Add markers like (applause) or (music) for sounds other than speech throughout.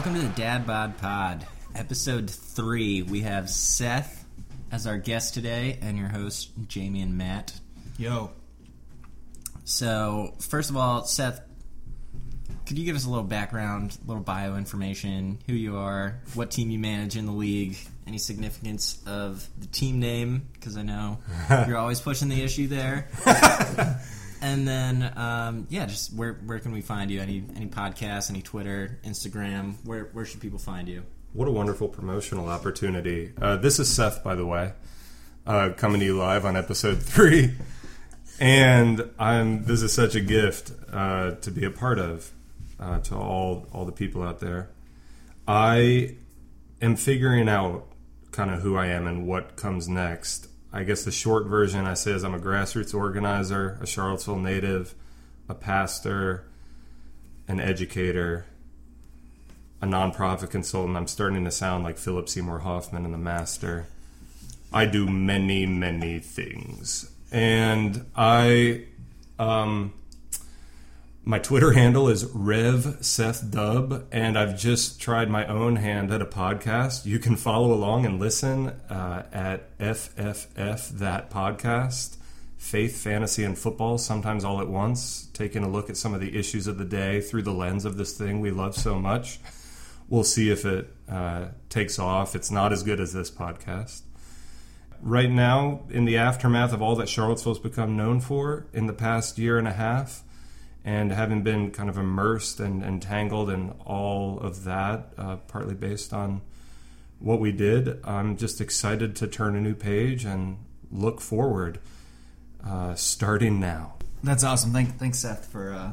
the Dad Bod Pod, episode three. We have Seth as our guest today, and your host Jamie and Matt. Yo. So, first of all, Seth, could you give us a little background, a little bio information, who you are, what team you manage in the league, any significance of the team name? Because I know (laughs) you're always pushing the issue there. (laughs) and then, um, yeah, just where where can we find you? Any any podcasts, any Twitter, Instagram? Where where should people find you? What a wonderful promotional opportunity. Uh, this is Seth, by the way, uh, coming to you live on episode (laughs) three. And I'm. This is such a gift uh, to be a part of uh, to all all the people out there. I am figuring out kind of who I am and what comes next. I guess the short version I say is I'm a grassroots organizer, a Charlottesville native, a pastor, an educator, a nonprofit consultant. I'm starting to sound like Philip Seymour Hoffman and the Master. I do many, many things, and I, um, my Twitter handle is Rev Seth Dub, and I've just tried my own hand at a podcast. You can follow along and listen uh, at FFF That Podcast. Faith, fantasy, and football, sometimes all at once, taking a look at some of the issues of the day through the lens of this thing we love so much we'll see if it uh, takes off. It's not as good as this podcast. Right now, in the aftermath of all that Charlottesville's become known for in the past year and a half, and having been kind of immersed and entangled in all of that, uh, partly based on what we did, I'm just excited to turn a new page and look forward, uh, starting now. That's awesome. Thank, thanks, Seth, for uh,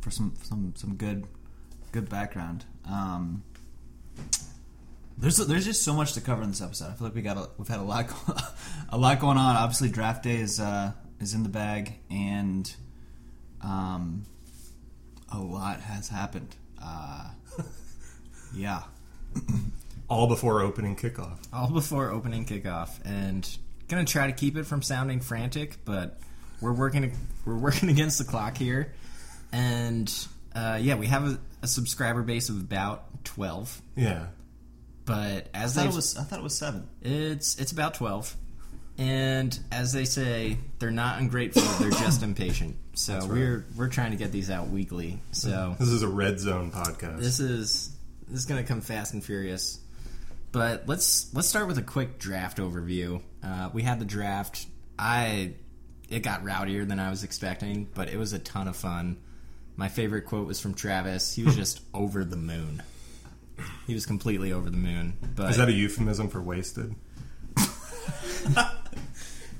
for some some some good good background. Um, there's there's just so much to cover in this episode. I feel like we got a, we've had a lot (laughs) a lot going on. Obviously, draft day is uh, is in the bag, and um, a lot has happened. Uh, (laughs) yeah, All before opening kickoff. all before opening kickoff and gonna try to keep it from sounding frantic but we're working we're working (laughs) against the clock here and uh, yeah we have a, a subscriber base of about 12 Yeah. but I as thought it was I thought it was seven. it's it's about 12 and as they say they're not ungrateful they're (coughs) just impatient so right. we're we're trying to get these out weekly so This is a red zone podcast. this is this is gonna come fast and furious. But let's let's start with a quick draft overview. Uh, we had the draft. I it got rowdier than I was expecting, but it was a ton of fun. My favorite quote was from Travis. He was (laughs) just over the moon. He was completely over the moon. But Is that a euphemism for wasted? (laughs)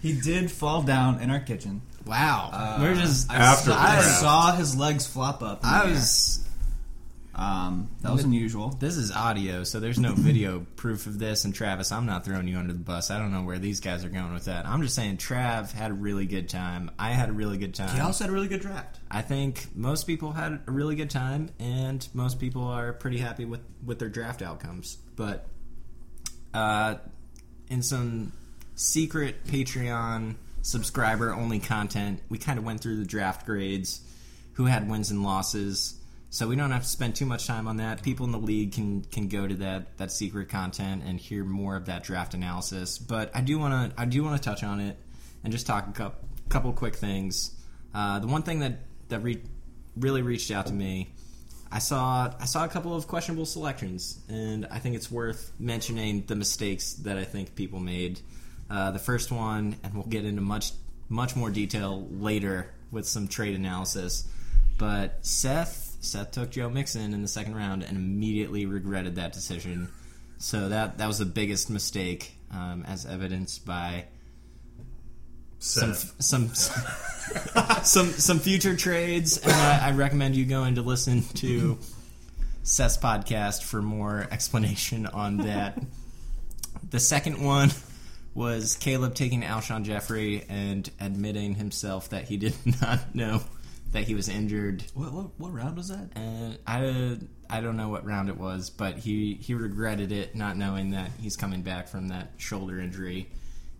He did fall down in our kitchen. wow, we're just I, After saw, I draft. saw his legs flop up. I air. was. Um, that was unusual. This is audio, so there's no video proof of this. And Travis, I'm not throwing you under the bus. I don't know where these guys are going with that. I'm just saying Trav had a really good time. I had a really good time. He also had a really good draft. I think most people had a really good time, and most people are pretty happy with, with their draft outcomes. But uh, in some secret Patreon subscriber only content, we kind of went through the draft grades, who had wins and losses. So we don't have to spend too much time on that. People in the league can can go to that that secret content and hear more of that draft analysis. But I do want to I do want to touch on it and just talk a couple, couple quick things. Uh, the one thing that that re- really reached out to me, I saw I saw a couple of questionable selections, and I think it's worth mentioning the mistakes that I think people made. Uh, the first one, and we'll get into much much more detail later with some trade analysis. But Seth Seth took Joe Mixon in the second round and immediately regretted that decision. So that that was the biggest mistake, um, as evidenced by some some (laughs) some some future trades, and I, I recommend you going to listen to Seth's podcast for more explanation on that. the second one was Caleb taking Alshon Jeffery and admitting himself that he (laughs) did not know that he was injured. What, what, what round was that? And I I don't know what round it was, but he he regretted it, not knowing that he's coming back from that shoulder injury,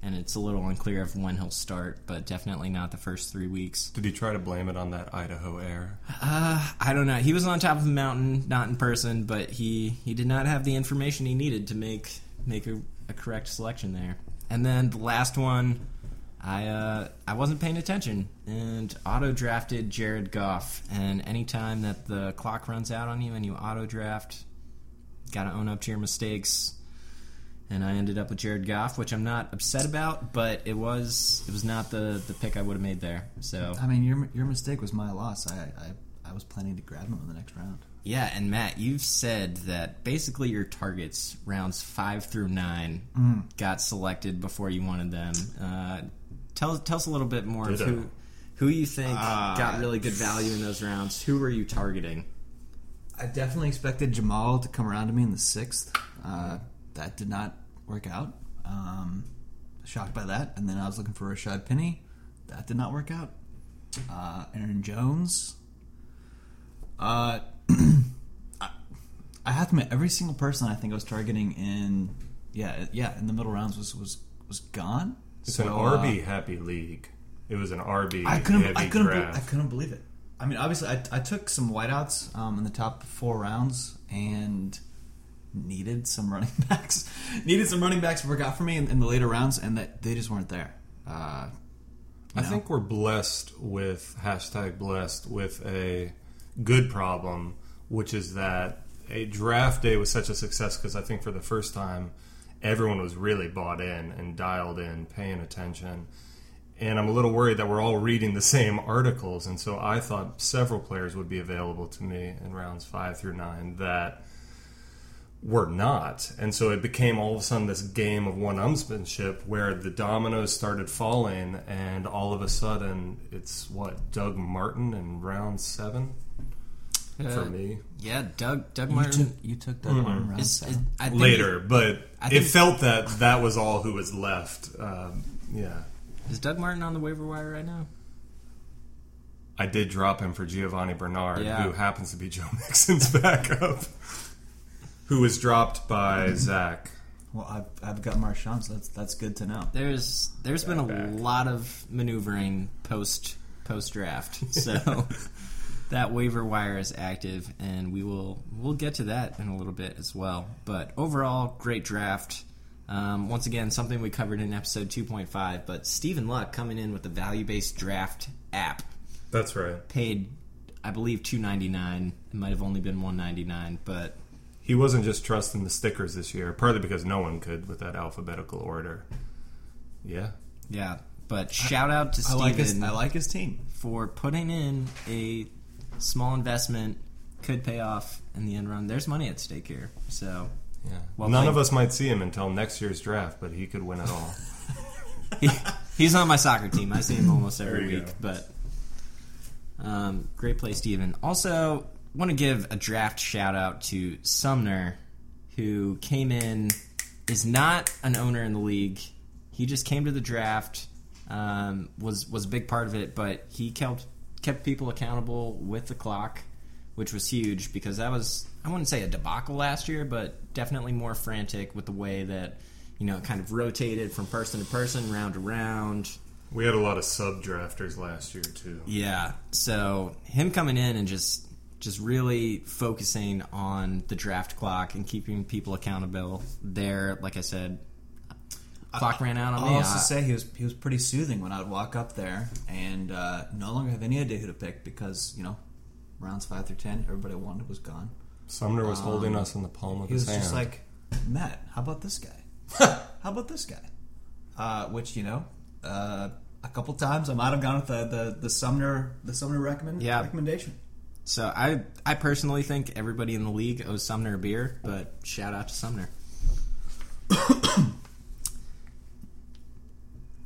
and it's a little unclear of when he'll start, but definitely not the first three weeks. Did he try to blame it on that Idaho air? Uh, I don't know. He was on top of a mountain, not in person, but he he did not have the information he needed to make make a, a correct selection there. And then the last one, I uh, I wasn't paying attention and auto drafted Jared Goff. And anytime that the clock runs out on you and you auto draft, got to own up to your mistakes. And I ended up with Jared Goff, which I'm not upset about, but it was it was not the the pick I would have made there. So I mean, your your mistake was my loss. I I, I was planning to grab him in the next round. Yeah, and Matt, you've said that basically your targets, rounds five through nine, got selected before you wanted them. Uh, tell tell us a little bit more of Ditto. who who you think Uh, got really good value in those rounds. Who were you targeting? I definitely expected Jamal to come around to me in the sixth. Uh, that did not work out. Um, shocked by that. And then I was looking for Rashad Penny. That did not work out. Uh, Aaron Jones. Uh, I, (clears throat) I have to admit, every single person I think I was targeting in, yeah, yeah, in the middle rounds was was was gone. It's So, an uh, RB happy league. It was an RB I couldn't. I couldn't. be- I couldn't believe it. I mean, obviously, I, I took some wideouts um, in the top four rounds and needed some running (laughs) backs. needed some running backs work out for me in, in the later rounds, and that they just weren't there. Uh, I know. think we're blessed with hashtag blessed with a good problem, which is that a draft day was such a success because I think for the first time everyone was really bought in and dialed in, paying attention. And I'm a little worried that we're all reading the same articles, and so I thought several players would be available to me in rounds five through nine that were not. And so it became all of a sudden this game of one upsmanship where the dominoes started falling, and all of a sudden it's what, Doug Martin in round seven for Uh, me? Yeah, Doug Doug you Martin. took you took Doug Martin round is, seven. is- I think Later, but I it felt that that was all who was left. Um, yeah. Is Doug Martin on the waiver wire right now? I did drop him for Giovani Bernard, Yeah. who happens to be Joe (laughs) Mixon's backup, who was dropped by Zach. Well, I've, I've got Marshawn, so that's that's good to know. There's there's been a Back, back. lot of maneuvering post post draft, (laughs) so that waiver wire is active, and we will we'll get to that in a little bit as well. But overall, great draft. Um, once again, something we covered in episode 2.5. But Stephen Luck coming in with the value based draft app That's right. paid, I believe, two ninety nine. It might have only been one ninety nine, but He wasn't just trusting the stickers this year, partly because no one could with that alphabetical order. Yeah. yeah. But shout out to I Stephen. like his I like his team. for putting in a small investment could pay off in the end run. There's money at stake here. So Yeah. Well None played. of us might see him until next year's draft, but he could win it all. (laughs) he, he's on my soccer team. I see him almost every week. go. But um, great play, Steven. Also, want to give a draft shout out to Sumner, who came in, is not an owner in the league. He just came to the draft, um, was was a big part of it, but he kept kept people accountable with the clock, which was huge because that was I wouldn't say a debacle last year, but definitely more frantic with the way that you know it kind of rotated from person to person, round to round. we had a lot of sub drafters last year too. Yeah. So him coming in and just just really focusing on the draft clock and keeping people accountable there, like I said, clock ran out on I'll me. also I- say he was he was pretty soothing when I would walk up there and uh, no longer have any idea who to pick because you know rounds five through ten everybody I wanted was gone. Sumner was holding us in the palm of his hand. He was his hand. just like Matt, how about this guy? (laughs) how about this guy? Uh, which you know, uh, a couple times I might have gone with the the, the Sumner the Sumner recommend Yeah. recommendation. So I I personally think everybody in the league owes Sumner a beer, but shout out to Sumner. (coughs)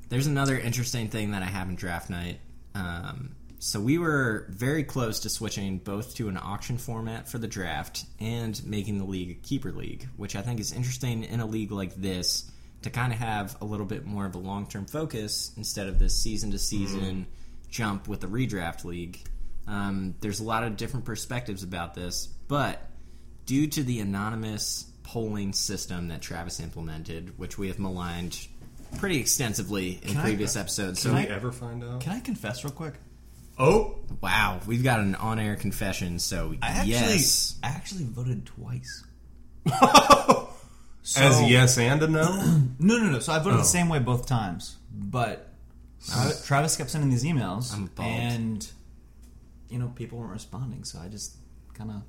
There's another interesting thing that I have in draft night. Um, so we were very close to switching both to an auction format for the draft and making the league a keeper league, which I think is interesting in a league like this to kind of have a little bit more of a long term focus instead of this season to season jump with the redraft league. Um, there's a lot of different perspectives about this, but due to the anonymous polling system that Travis implemented, which we have maligned pretty extensively in Can I- previous episodes. So Can we I- ever find out? Can I confess real quick? oh, wow, we've got an on-air confession. So I actually, yes, I actually voted twice. (laughs) as yes and a no. (clears throat) No, no, no. So I voted Oh. the same way both times, but Tra- Travis kept sending these emails, I'm bummed. and you know people weren't responding. So I just kind of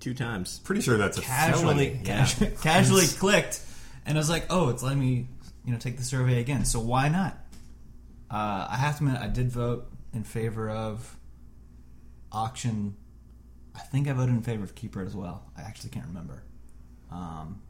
two times. Pretty sure that's a casually. Yeah. casu- (laughs) casually clicked, and I was like, "Oh, it's letting me, you know, take the survey again. So why not?" Uh, I have to admit, I did vote in favor of auction. I think I voted in favor of keeper as well. I actually can't remember, um,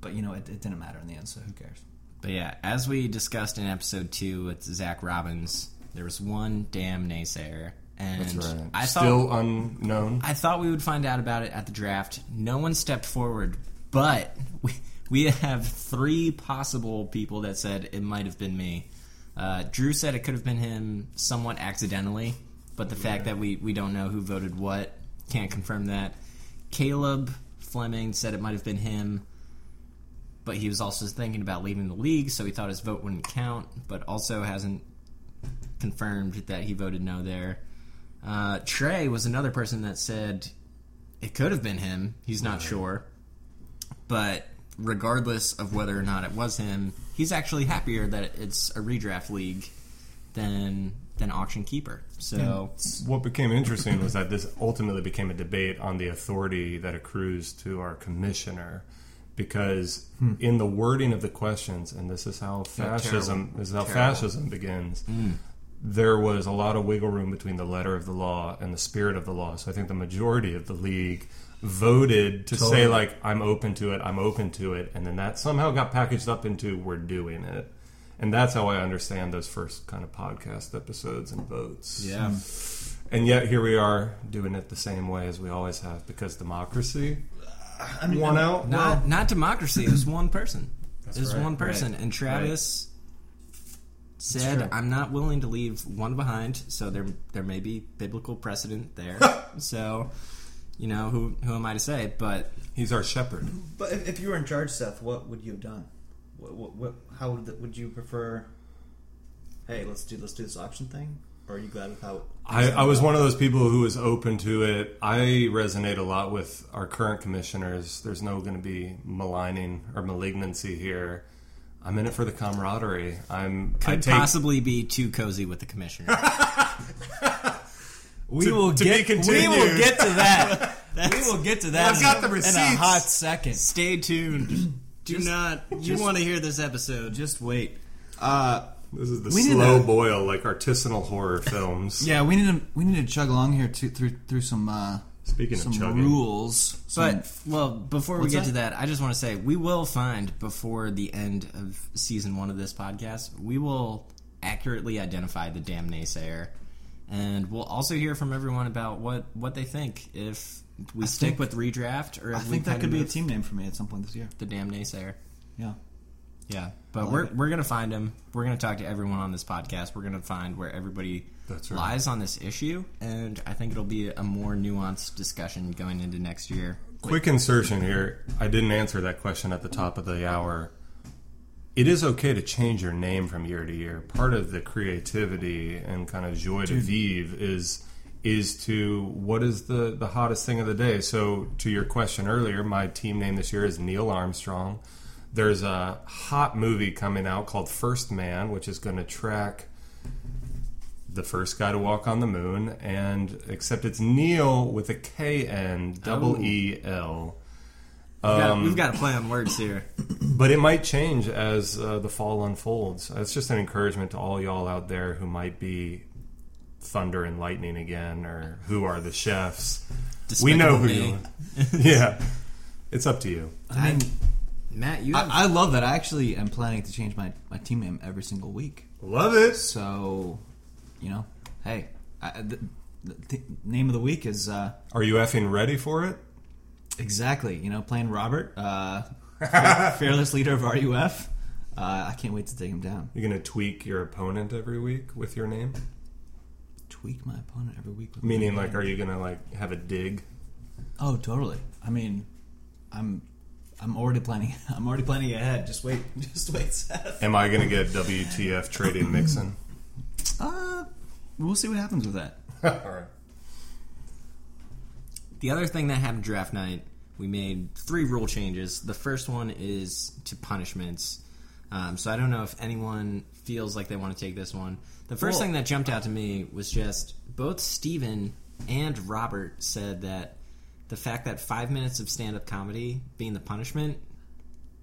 but you know, it, it didn't matter in the end. So who cares? But yeah, as we discussed in episode two with Zach Robbins, there was one damn naysayer, and That's right. I thought Still unknown. I thought we would find out about it at the draft. No one stepped forward, but we, we have three possible people that said it might have been me. Uh, Drew said it could have been him somewhat accidentally, but the fact that we, we don't know who voted what can't confirm that. Caleb Fleming said it might have been him, but he was also thinking about leaving the league, so he thought his vote wouldn't count, but also hasn't confirmed that he voted no there. Uh, Trey was another person that said it could have been him. He's not sure. But regardless of whether or not it was him, he's actually happier that it's a redraft league than than auction keeper. So What became interesting was that this ultimately became a debate on the authority that accrues to our commissioner. Because in the wording of the questions, and this is how fascism this is how Terrible. fascism begins. There was a lot of wiggle room between the letter of the law and the spirit of the law. So I think the majority of the league voted to say like I'm open to it, I'm open to it, and then that somehow got packaged up into we're doing it. And that's how I understand those first kind of podcast episodes and votes. yeah, And yet here we are doing it the same way as we always have because democracy won out. not not democracy. It was one person. (clears throat) It was right. one person, and Travis said, "I'm not willing to leave one behind." So there there may be biblical precedent there. (laughs) so you know who who am I to say? But He's our shepherd. But if, if you were in charge, Seth, what would you have done? What, what, what how would, the, would you prefer? Hey, let's do let's do this auction thing, or are you glad with how? I, I was one of those people who was open to it. I resonate a lot with our current commissioners. There's no going to be maligning or malignancy here. I'm in it for the camaraderie. I'm I could take, possibly be too cozy with the commissioner. (laughs) We To- will to get. we will get to that. (laughs) we will get to that. I've in got a- the in a hot second. Stay tuned. (clears throat) Do Just- not. You want to hear this episode? Just wait. Uh, This is the slow to- boil, like artisanal horror (laughs) films. yeah, we need to we need to chug along here to, through through some uh, Speaking of some chugging. rules. Some, But well, before we get that? to that, I just want to say we will find before the end of season one of this podcast, we will accurately identify the damn naysayer, and we'll also hear from everyone about what what they think if we I stick think- with redraft or if I think that could be a team name for me at some point this year. The damn naysayer. Yeah. Yeah, but like we're it. we're gonna find him. We're gonna talk to everyone on this podcast. We're gonna find where everybody That's right. lies on this issue, and I think it'll be a more nuanced discussion going into next year. Quick insertion here. I didn't answer that question at the top of the hour. It is okay to change your name from year to year. Part of the creativity and kind of joie de vivre is is to what is the the hottest thing of the day. So to your question earlier, my team name this year is Neil Armstrong. There's a hot movie coming out called First Man, which is going to track the first guy to walk on the moon, and except it's Neil with a K N double Oh. E L. We've got, Um, we've got a play on words here. (coughs) But it might change as uh, the fall unfolds. It's just an encouragement to all y'all out there who might be thunder and lightning again, or who are the chefs. we know who you are. (laughs) yeah, it's up to you. I mean, Matt, you have I, I love that. I actually am planning to change my, my team name every single week. Love it. So, you know, hey, I, the, the th- name of the week is uh, Are you effing ready for it? exactly you know playing Robert, uh, (laughs) fearless leader of RUF. Uh, I can't wait to take him down. You're gonna tweak your opponent every week with your name. Tweak my opponent every week. With Meaning, like, are you gonna like have a dig? Oh, totally. I mean, I'm I'm already planning. (laughs) I'm already planning ahead. Just wait. (laughs) Just wait, Seth. Am I going to get WTF trading Mixon? Uh, we'll see what happens with that. (laughs) All right. The other thing that happened draft night, we made three rule changes. The first one is to punishments. Um, so I don't know if anyone feels like they want to take this one. The first Well- thing that jumped out to me was just both Steven and Robert said that the fact that five minutes of stand up comedy being the punishment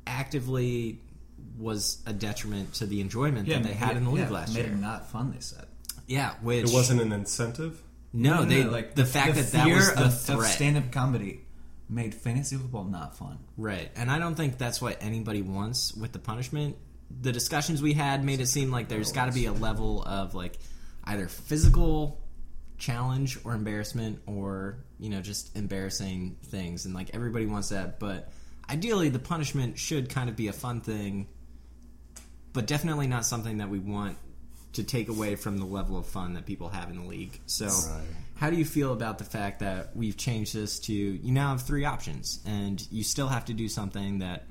actively was a detriment to the enjoyment that they had in the league yeah, last made year. it not fun. They said. Yeah, which It wasn't an incentive? no, they like the fact the that that fear was the of, threat. stand-up comedy made fantasy football not fun. Right. And I don't think that's what anybody wants with the punishment. The discussions we had made it seem like there's got to be a level of like either physical challenge or embarrassment or, you know, just embarrassing things and like everybody wants that, but ideally the punishment should kind of be a fun thing, but definitely not something that we want to take away from the level of fun that people have in the league. So Right. how do you feel about the fact that we've changed this to you now have three options and you still have to do something that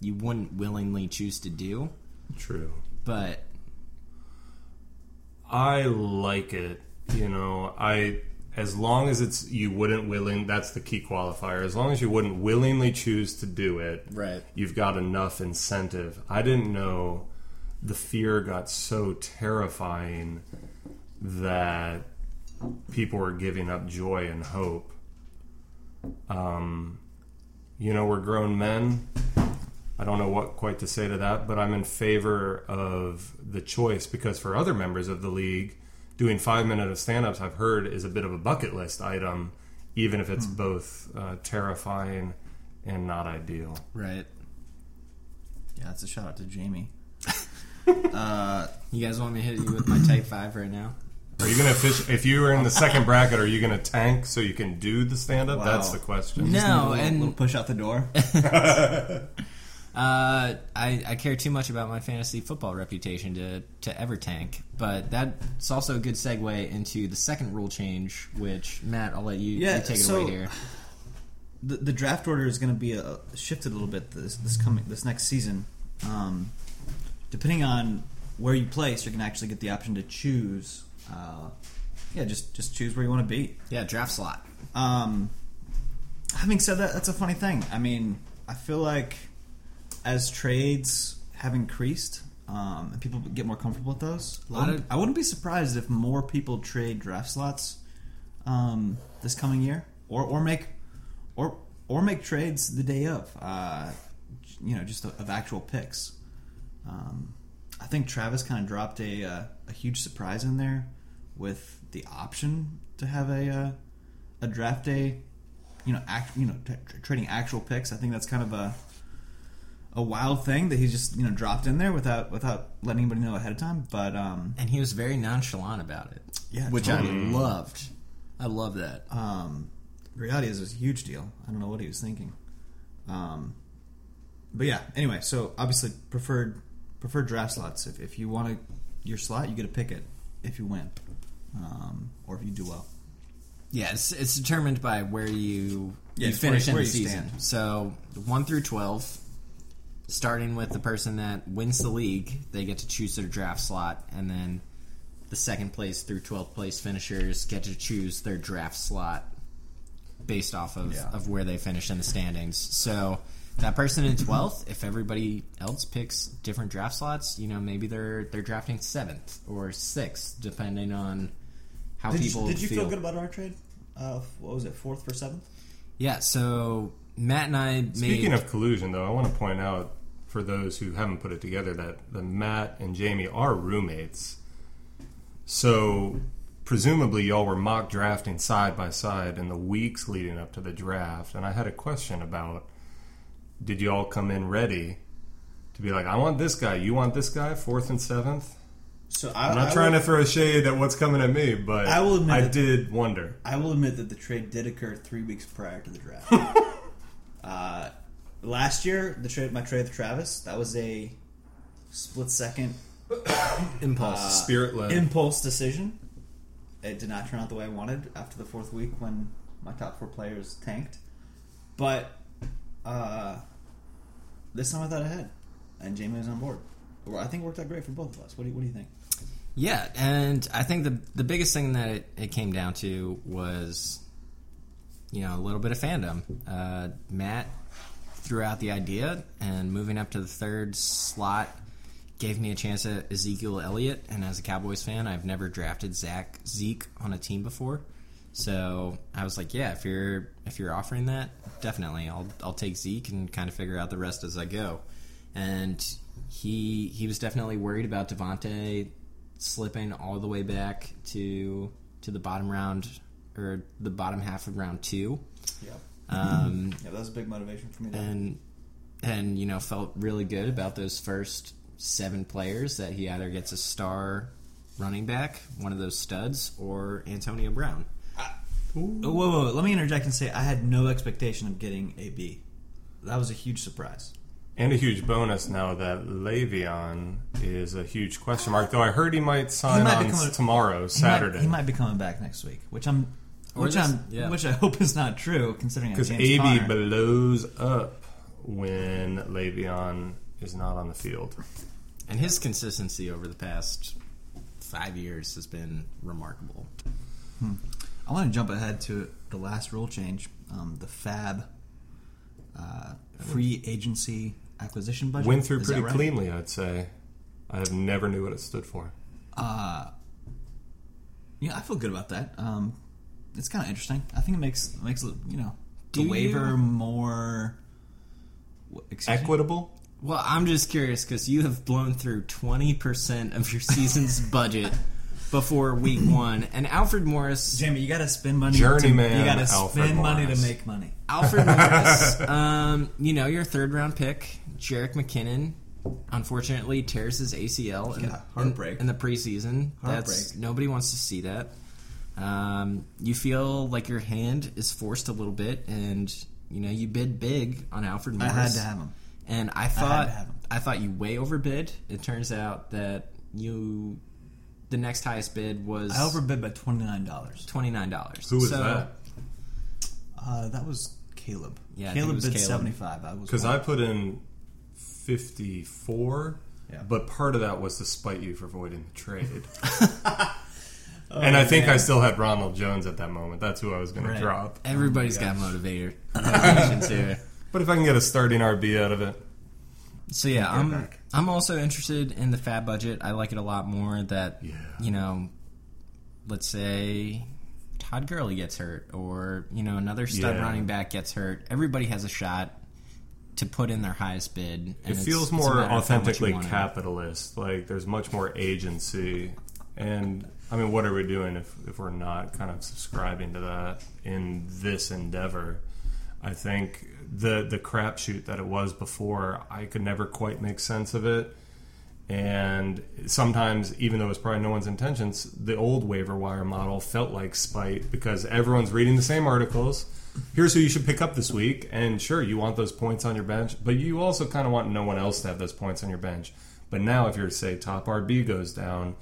you wouldn't willingly choose to do, True. but I like it. You know, I as long as it's you wouldn't willing. That's the key qualifier. As long as you wouldn't willingly choose to do it, Right. You've got enough incentive. I didn't know the fear got so terrifying that people were giving up joy and hope. Um, you know, we're grown men. I don't know what quite to say to that, but I'm in favor of the choice because for other members of the league, doing five minute of stand ups, I've heard, is a bit of a bucket list item, even if it's both uh, terrifying and not ideal. right. Yeah, that's a shout out to Jamie. (laughs) uh, You guys want me to hit you with my type 5 right now? Are you going to fish? If you were in the second bracket, are you going to tank so you can do the stand up? Wow. That's the question. No, just need a little, and- little push out the door. (laughs) Uh, I, I care too much about my fantasy football reputation to, to ever tank. But that's also a good segue into the second rule change, which, Matt, I'll let you, Yeah, you take it away here. the, the draft order is going to be uh shifted a little bit this this coming this next season. Um, depending on where you place, you can actually get the option to choose. Uh, yeah, just just choose where you want to be. Yeah, draft slot. Um, having said that, that's a funny thing. I mean, I feel like as trades have increased um, and people get more comfortable with those, I wouldn't, of- I wouldn't be surprised if more people trade draft slots um, this coming year, or or make or or make trades the day of. Uh, you know, just of actual picks. Um, I think Travis kind of dropped a uh, a huge surprise in there with the option to have a uh, a draft day. You know, act, you know, t- trading actual picks. I think that's kind of a a wild thing that he just you know dropped in there without without letting anybody know ahead of time. But um, And he was very nonchalant about it. Yeah, Which totally. I loved. I love that. um, reality is a huge deal. I don't know what he was thinking. Um, but yeah, anyway, so obviously preferred preferred draft slots. If, if you want to, your slot, you get to pick it if you win, um, or if you do well. Yeah, it's, it's determined by where you, Yeah, you finish where- in where the season. stand. So one through twelve, starting with the person that wins the league, they get to choose their draft slot, and then the second place through twelfth place finishers get to choose their draft slot based off of, Yeah. of where they finish in the standings. So that person in twelfth, if everybody else picks different draft slots, you know maybe they're they're drafting seventh or sixth, depending on how people You, did you feel. Feel. good about our trade? Uh, what was it, fourth for seventh? Yeah, so Matt and I made. Speaking of collusion, though, I want to point out for those who haven't put it together that the Matt and Jamie are roommates. So presumably y'all were mock drafting side by side in the weeks leading up to the draft, and I had a question about did y'all come in ready to be like, I want this guy, you want this guy, fourth and seventh? So I, I'm not I trying will, to throw shade at what's coming at me, but I will admit I that- did wonder. I will admit that the trade did occur three weeks prior to the draft. (laughs) uh, last year, the trade, my trade with Travis, that was a split second (coughs) impulse. Spirit led. impulse decision. It did not turn out the way I wanted after the fourth week when my top four players tanked. But uh, this time I thought ahead, and Jamie was on board. I think it worked out great for both of us. What do you, what do you think? Yeah, and I think the the biggest thing that it, it came down to was, you know, a little bit of fandom. Uh, Matt threw out the idea, and moving up to the third slot gave me a chance at Ezekiel Elliott. And as a Cowboys fan, I've never drafted Zach Zeke on a team before, so I was like, yeah, if you're if you're offering that, definitely, I'll I'll take Zeke and kind of figure out the rest as I go. And he he was definitely worried about Davante slipping all the way back to to the bottom round or the bottom half of round two. Yeah, Um, (laughs) yeah, that was a big motivation for me. Though. and and you know felt really good about those first seven players that he either gets a star running back, one of those studs, or Antonio Brown. Oh, whoa, whoa, whoa, let me interject and say I had no expectation of getting a B. That was a huge surprise. And a huge bonus now that Le'Veon is a huge question mark. Though I heard he might sign might on become a- tomorrow, He might- Saturday. he might, be coming back next week, which I'm, Or which this- I'm, yeah. which I (laughs) hope is not true, considering I'm Because AB Conner. blows up when Le'Veon is not on the field. And his consistency over the past five years has been remarkable. Hmm. I want to jump ahead to the last rule change, um, the FAB uh, free agency acquisition budget. Went through Is pretty right? cleanly, I'd say. I have never knew what it stood for. Uh, yeah, I feel good about that. Um, it's kind of interesting. I think it makes makes it, you know the Do waiver you- more what, excuse me? Equitable? Well, I'm just curious because you have blown through 20% of your season's (laughs) budget before week (clears throat) one, and Alfred Morris. Jamie, you got to spend money. Journeyman to, you got to Alfred spend money to Morris. make money. Alfred Morris, (laughs) um, you know, your third round pick, Jerick McKinnon, unfortunately tears his ACL in, Yeah, heartbreak. in, in the preseason. That's nobody wants to see that. Um, you feel like your hand is forced a little bit, and you know you bid big on Alfred Morris. I had to have him. and I had thought to have him. I thought you way overbid. It turns out that you the next highest bid was I overbid by twenty nine dollars. twenty nine dollars. Who was so, that? Uh, that was Caleb. Yeah, Caleb it bid seventy five. I was Because. I put in 54, Yeah. but part of that was to spite you for voiding the trade. (laughs) and I think I still had Ronald Jones at that moment. That's who I was going Right. to drop. Everybody's got motivator (laughs) motivations here. But if I can get a starting RB out of it, So yeah, I'm back. I'm also interested in the fab budget. I like it a lot more that Yeah. you know, let's say Todd Gurley gets hurt or you know another stud Yeah. running back gets hurt. Everybody has a shot to put in their highest bid. and it feels more matter of how much you authentically capitalist. Like there's much more agency. And I mean, what are we doing if, if we're not kind of subscribing to that in this endeavor? I think the the crapshoot that it was before, I could never quite make sense of it. And sometimes, even though it's probably no one's intentions, the old waiver wire model felt like spite because everyone's reading the same articles. Here's who you should pick up this week, and sure, you want those points on your bench, but you also kind of want no one else to have those points on your bench. But now, if you're say top RB goes down,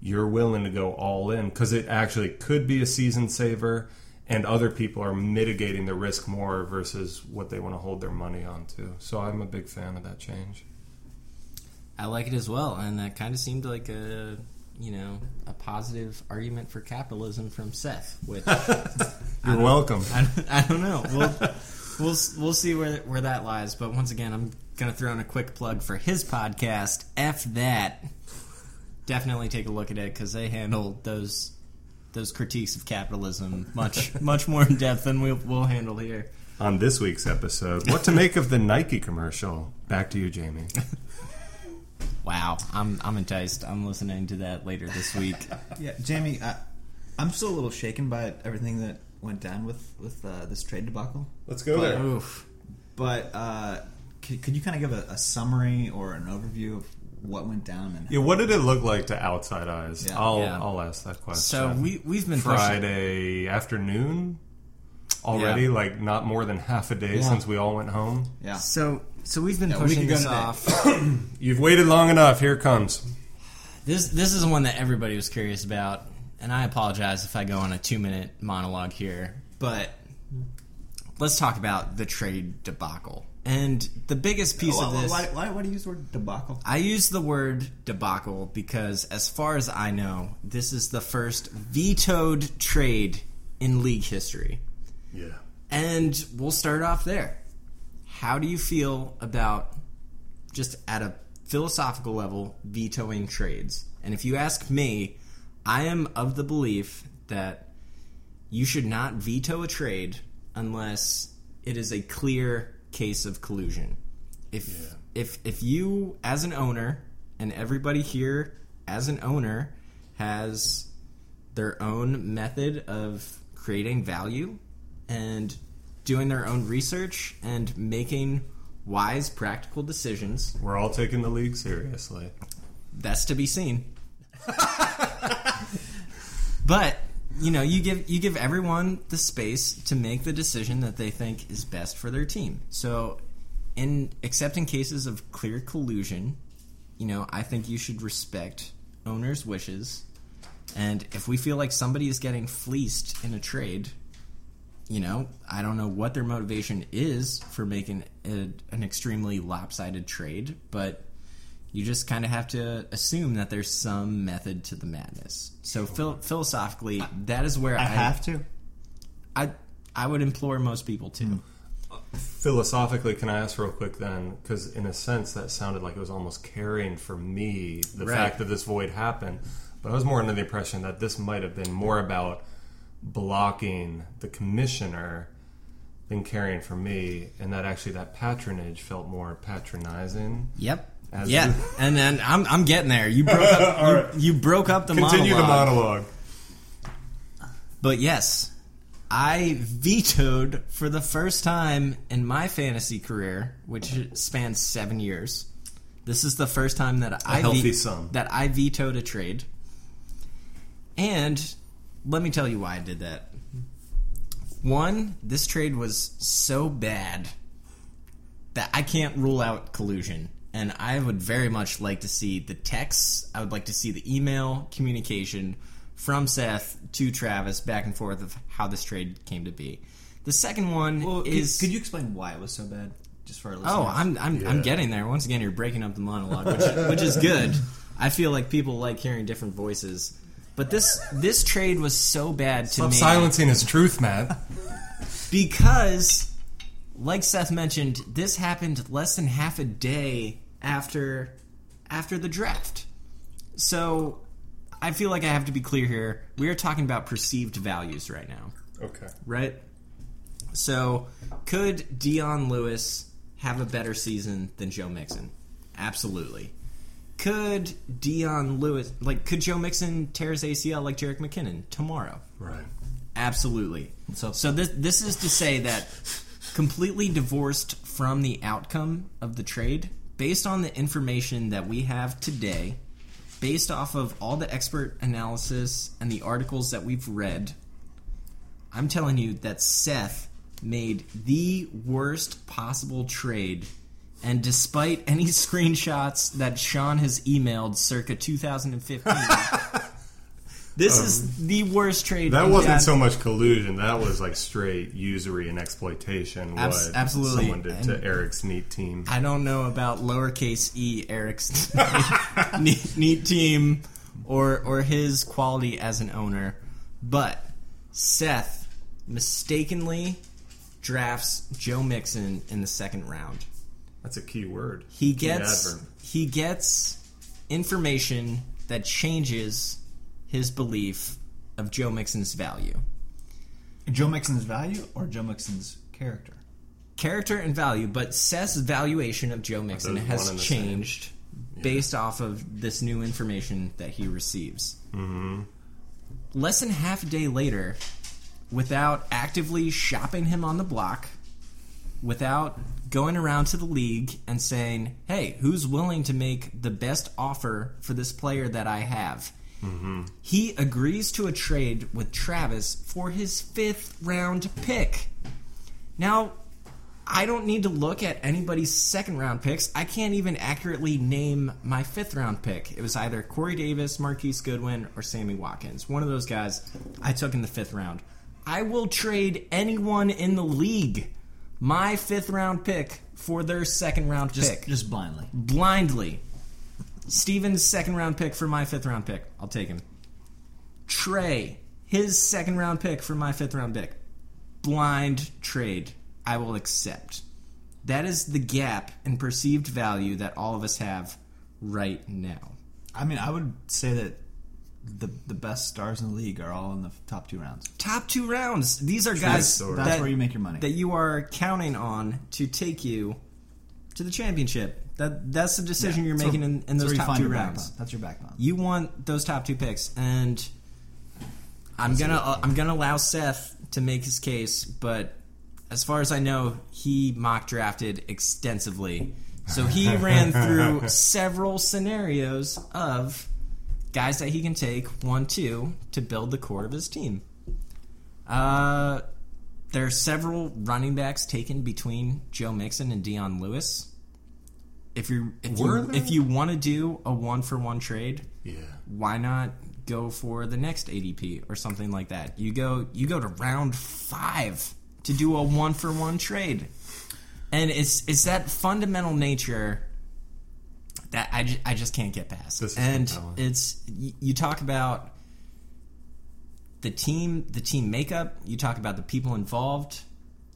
you're willing to go all in because it actually could be a season saver, and other people are mitigating the risk more versus what they want to hold their money on to. So I'm a big fan of that change. I like it as well, and that kind of seemed like a you know a positive argument for capitalism from Seth, which (laughs) You're welcome. I, I don't know. We'll we'll we'll see where where that lies. But once again, I'm gonna throw in a quick plug for his podcast. F that. Definitely take a look at it because they handle those those critiques of capitalism much (laughs) much more in depth than we'll, we'll handle here. On this week's episode, what to make of the Nike commercial? Back to you, Jamie. (laughs) Wow, I'm I'm enticed. I'm listening to that later this week. (laughs) Yeah, Jamie, I, I'm still a little shaken by everything that went down with with uh, this trade debacle. Let's go But- Oof. But uh, could, could you kind of give a, a summary or an overview of what went down and Yeah, what did it look like to outside eyes? Yeah. I'll Yeah. I'll ask that question. So we we've been pushing. Friday afternoon already, Yeah. like not more than half a day Yeah. since we all went home. yeah? So so we've been Yeah, pushing ago this off. (coughs) You've waited long enough. Here it comes. This this is one that everybody was curious about, and I apologize if I go on a two minute monologue here, but let's talk about the trade debacle. And the biggest piece of this. why, why, why do you use the word debacle? I use the word debacle because, as far as I know, this is the first vetoed trade in league history. Yeah. And we'll start off there. How do you feel about just at a philosophical level vetoing trades? And if you ask me, I am of the belief that you should not veto a trade unless it is a clear case of collusion. If Yeah. if if you as an owner and everybody here as an owner has their own method of creating value and doing their own research and making wise practical decisions We're all taking the league seriously. that's to be seen (laughs) but you know you give you give everyone the space to make the decision that they think is best for their team. So in accepting cases of clear collusion you know i think you should respect owners wishes. And if we feel like somebody is getting fleeced in a trade you know i don't know what their motivation is for making a, an extremely lopsided trade but you just kind of have to assume that there's some method to the madness. So phil- philosophically, that is where I, I have to. I I would implore most people to. Hmm. Philosophically, can I ask real quick then? Because in a sense, that sounded like it was almost caring for me the Right. fact that this void happened. But I was more under the impression that this might have been more about blocking the commissioner than caring for me, and that actually that patronage felt more patronizing. Yep. Yeah, and then I'm I'm getting there. You broke up. (laughs) you, right. you broke up the Continue monologue. the monologue. But yes, I vetoed for the first time in my fantasy career, which spans seven years. This is the first time that I healthy sum. that I vetoed a trade. And let me tell you why I did that. One, this trade was so bad that I can't rule out collusion. And I would very much like to see the texts, I would like to see the email communication from Seth to Travis back and forth of how this trade came to be. The second one Well, could, is could you explain why it was so bad? Just for our oh, listeners. Oh, I'm I'm, I'm getting there. Once again, you're breaking up the monologue, which, (laughs) which is good. I feel like people like hearing different voices. But this this trade was so bad to Stop me silencing his truth, Matt. because, like Seth mentioned, this happened less than half a day after after the draft. So I feel like I have to be clear here. We are talking about perceived values right now Okay. right? So, could Dion Lewis have a better season than Joe Mixon? Absolutely. Could Dion Lewis, like, could Joe Mixon tear his ACL like Jerick McKinnon tomorrow? Right. Absolutely. So- So, this this is to say that completely divorced from the outcome of the trade, based on the information that we have today, based off of all the expert analysis and the articles that we've read, I'm telling you that Seth made the worst possible trade. And despite any (laughs) screenshots that Sean has emailed circa 2015, (laughs) this um, is the worst trade. That wasn't had. so much collusion. That was like straight usury and exploitation. Abs- what absolutely. someone did to Eric's neat team. I don't know about lowercase e Eric's (laughs) neat, neat team or or his quality as an owner, but Seth mistakenly drafts Joe Mixon in the second round. That's a key word. He gets he gets information that changes his belief of Joe Mixon's value. Joe Mixon's value or Joe Mixon's character? character and value, but Seth's valuation of Joe Mixon Those has one and the same. changed based off of this new information that he receives. Mm-hmm. Less than half a day later, without actively shopping him on the block, without going around to the league and saying, "Hey, who's willing to make the best offer for this player that I have?" He agrees to a trade with Travis for his fifth round pick. Now, I don't need to look at anybody's second round picks. I can't even accurately name my fifth round pick. It was either Corey Davis, Marquise Goodwin, or Sammy Watkins. One of those guys I took in the fifth round. I will trade anyone in the league my fifth round pick for their second round Just pick just blindly. blindly. Steven's second round pick for my fifth round pick. I'll take him. Trey, his second round pick for my fifth round pick. Blind trade. I will accept. That is the gap in perceived value that all of us have right now. I mean, I would say that the the best stars in the league are all in the top two rounds. Top two rounds. These are guys story. That's where you make your money. that you are counting on to take you to the championship. That that's the decision you're So- making in, in those top two rounds. That's your backbone. You want those top two picks, and I'm gonna uh, I'm gonna allow Seth to make his case, but as far as I know, he mock drafted extensively, so he (laughs) ran through several scenarios of guys that he can take one two to build the core of his team. Uh, there are several running backs taken between Joe Mixon and Dion Lewis. If you if Were you there? if you want to do a one for one trade, Yeah. why not go for the next ADP or something like that? You go you go to round five to do a one for one trade, and it's it's that fundamental nature that I, I just can't get past. And compelling. it's you, you talk about the team the team makeup. You talk about the people involved.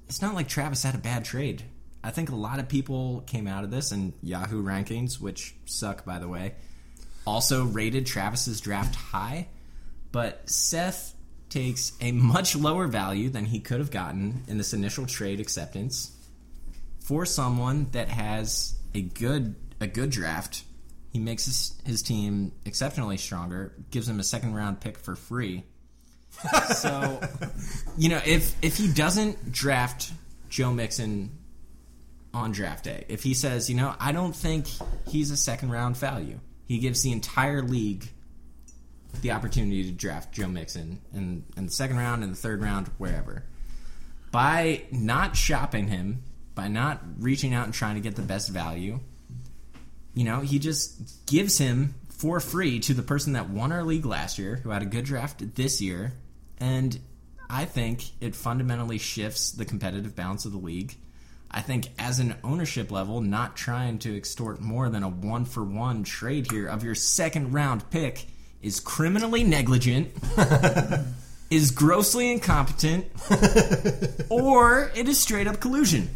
It's not like Travis had a bad trade. I think a lot of people came out of this and Yahoo rankings, which suck by the way, also rated Travis's draft high. But Seth takes a much lower value than he could have gotten in this initial trade acceptance for someone that has a good a good draft. He makes his, his team exceptionally stronger, gives him a second round pick for free. (laughs) so, you know, if if he doesn't draft Joe Mixon on draft day, if he says, you know, I don't think he's a second round value, he gives the entire league the opportunity to draft Joe Mixon in, in the second round, in the third round, wherever. By not shopping him, by not reaching out and trying to get the best value, you know, he just gives him for free to the person that won our league last year, who had a good draft this year, and I think it fundamentally shifts the competitive balance of the league. I think as an ownership level, not trying to extort more than a one for one trade here of your second round pick is criminally negligent, (laughs) is grossly incompetent, (laughs) or it is straight up collusion.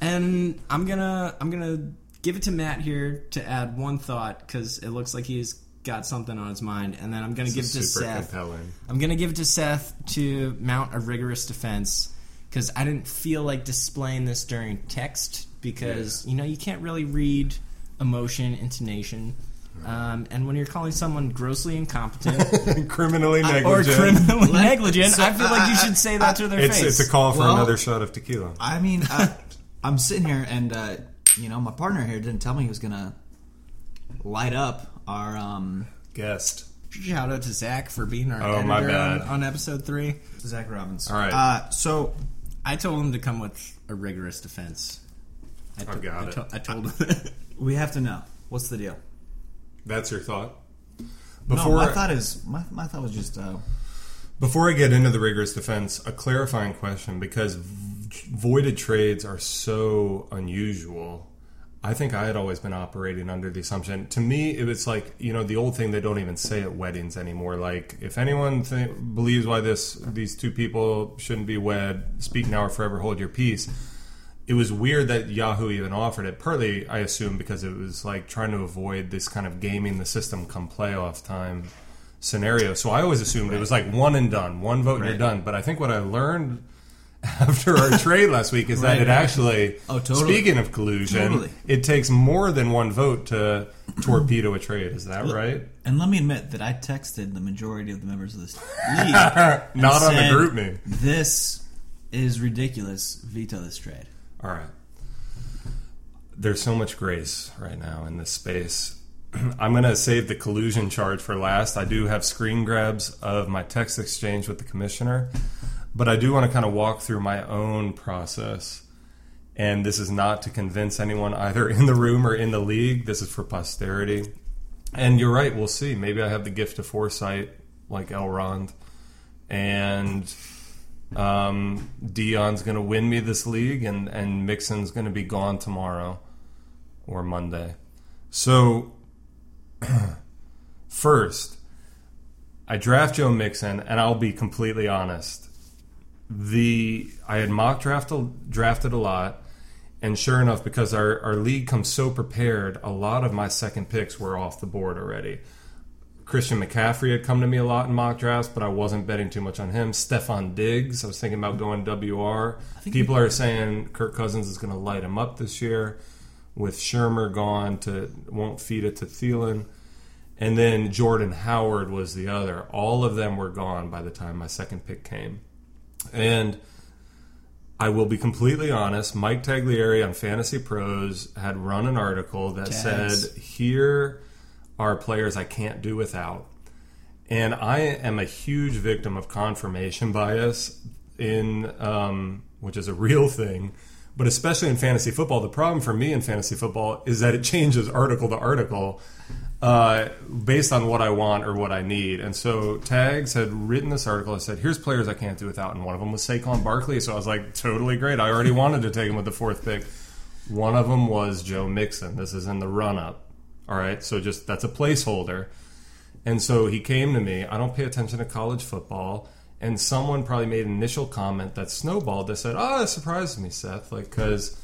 And I'm gonna I'm gonna give it to Matt here to add one thought because it looks like he's got something on his mind, and then I'm gonna give it to Seth. compelling. I'm gonna give it to Seth to mount a rigorous defense because I didn't feel like displaying this during text because you know you can't really read emotion, intonation, um, and when you're calling someone grossly incompetent (laughs) Criminally negligent, or negligent. criminally negligent, so I feel like you should say that to their it's, face. it's a call for Well- another shot of tequila. I mean, I, I'm sitting here, and uh, you know, my partner here didn't tell me he was gonna light up our. Um, Guest. Shout out to Zach for being our Oh, editor my on, on episode three. Zach Robbins. All right. Uh, so I told him to come with a rigorous defense. I, I got I it. to- I told him. (laughs) we have to know what's the deal. That's your thought? no, Before, my thought is my, my thought was just uh, before I get into the rigorous defense, a clarifying question because v- voided trades are so unusual. I think I had always been operating under the assumption. To me, it was like you know the old thing they don't even say at weddings anymore. Like if anyone th- believes why this these two people shouldn't be wed, speak now or forever hold your peace. It was weird that Yahoo even offered it. Partly, I assume, because it was like trying to avoid this kind of gaming the system come playoff time scenario. So I always assumed it was like one and done, one vote and you're done. But I think what I learned (laughs) after our trade last week is that it right. actually, Oh, totally. speaking of collusion, Totally. it takes more than one vote to torpedo a trade. Is that right? And let me admit that I texted the majority of the members of this league. (laughs) Not on the group me. This is ridiculous. Veto this trade. All right. There's so much grace right now in this space. (clears throat) I'm going to save the collusion charge for last. I do have screen grabs of my text exchange with the commissioner, but I do want to kind of walk through my own process. And this is not to convince anyone either in the room or in the league. This is for posterity. And you're right, we'll see. Maybe I have the gift of foresight like Elrond. And Um, Dion's going to win me this league, and and Mixon's going to be gone tomorrow or Monday. So (clears throat) first, I draft Joe Mixon, and I'll be completely honest. The I had mock drafted drafted a lot, and sure enough, because our, our league comes so prepared, a lot of my second picks were off the board already. Christian McCaffrey had come to me a lot in mock drafts, but I wasn't betting too much on him. Stefon Diggs, I was thinking about going WR. People are saying Kirk Cousins is going to light him up this year. With Shurmur gone, to won't feed it to Thielen, and then Jordan Howard was the other. All of them were gone by the time my second pick came, and I will be completely honest. Mike Tagliere on Fantasy Pros had run an article that said, "Here are players I can't do without." And I am a huge victim of confirmation bias in um, which is a real thing, but especially in fantasy football. The problem for me in fantasy football is that it changes article to article uh, based on what I want or what I need. And so Tags had written this article. I said, "Here's players I can't do without," and one of them was Saquon Barkley. So I was like, "Totally great." I already (laughs) wanted to take him with the fourth pick. One of them was Joe Mixon. This is in the run up. All right, so just that's a placeholder. And so he came to me. I don't pay attention to college football. And someone probably made an initial comment that snowballed. That said, "Oh, that surprised me, Seth." Like, because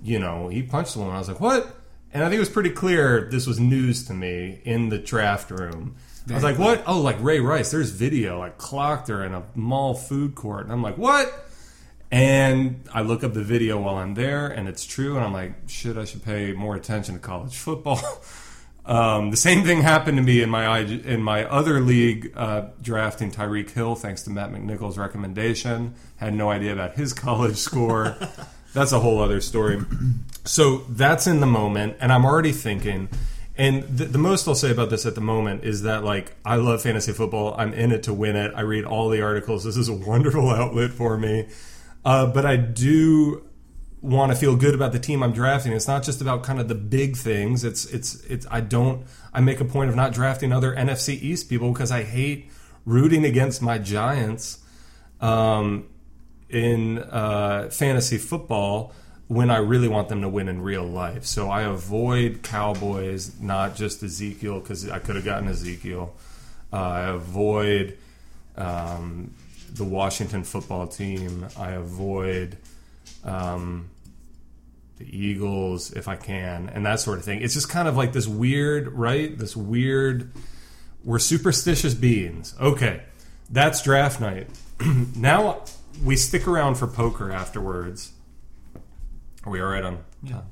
you know he punched the woman. I was like, "What?" And I think it was pretty clear this was news to me in the draft room. I was like, "What?" Oh, like Ray Rice. There's video. Like clocked her in a mall food court, and I'm like, "What?" And I look up the video while I'm there, and it's true. And I'm like, shit, I should pay more attention to college football. (laughs) um, the same thing happened to me in my in my other league, uh, drafting Tyreek Hill, thanks to Matt McNichol's recommendation. Had no idea about his (laughs) college score. that's a whole other story. So that's in the moment, and I'm already thinking. And the, the most I'll say about this at the moment is that, like, I love fantasy football. I'm in it to win it. I read all the articles. This is a (laughs) wonderful outlet for me. Uh, but I do want to feel good about the team I'm drafting. It's not just about kind of the big things. It's it's it's. I don't. I make a point of not drafting other NFC East people because I hate rooting against my Giants um, in uh, fantasy football when I really want them to win in real life. So I avoid Cowboys, not just Ezekiel because I could have gotten Ezekiel. Uh, I avoid um, the Washington football team. I avoid um, the Eagles if I can, and that sort of thing. It's just kind of like this weird, right? This weird. We're superstitious beings. Okay, that's draft night. (clears throat) now we stick around for poker afterwards. Are we all right on? Yeah.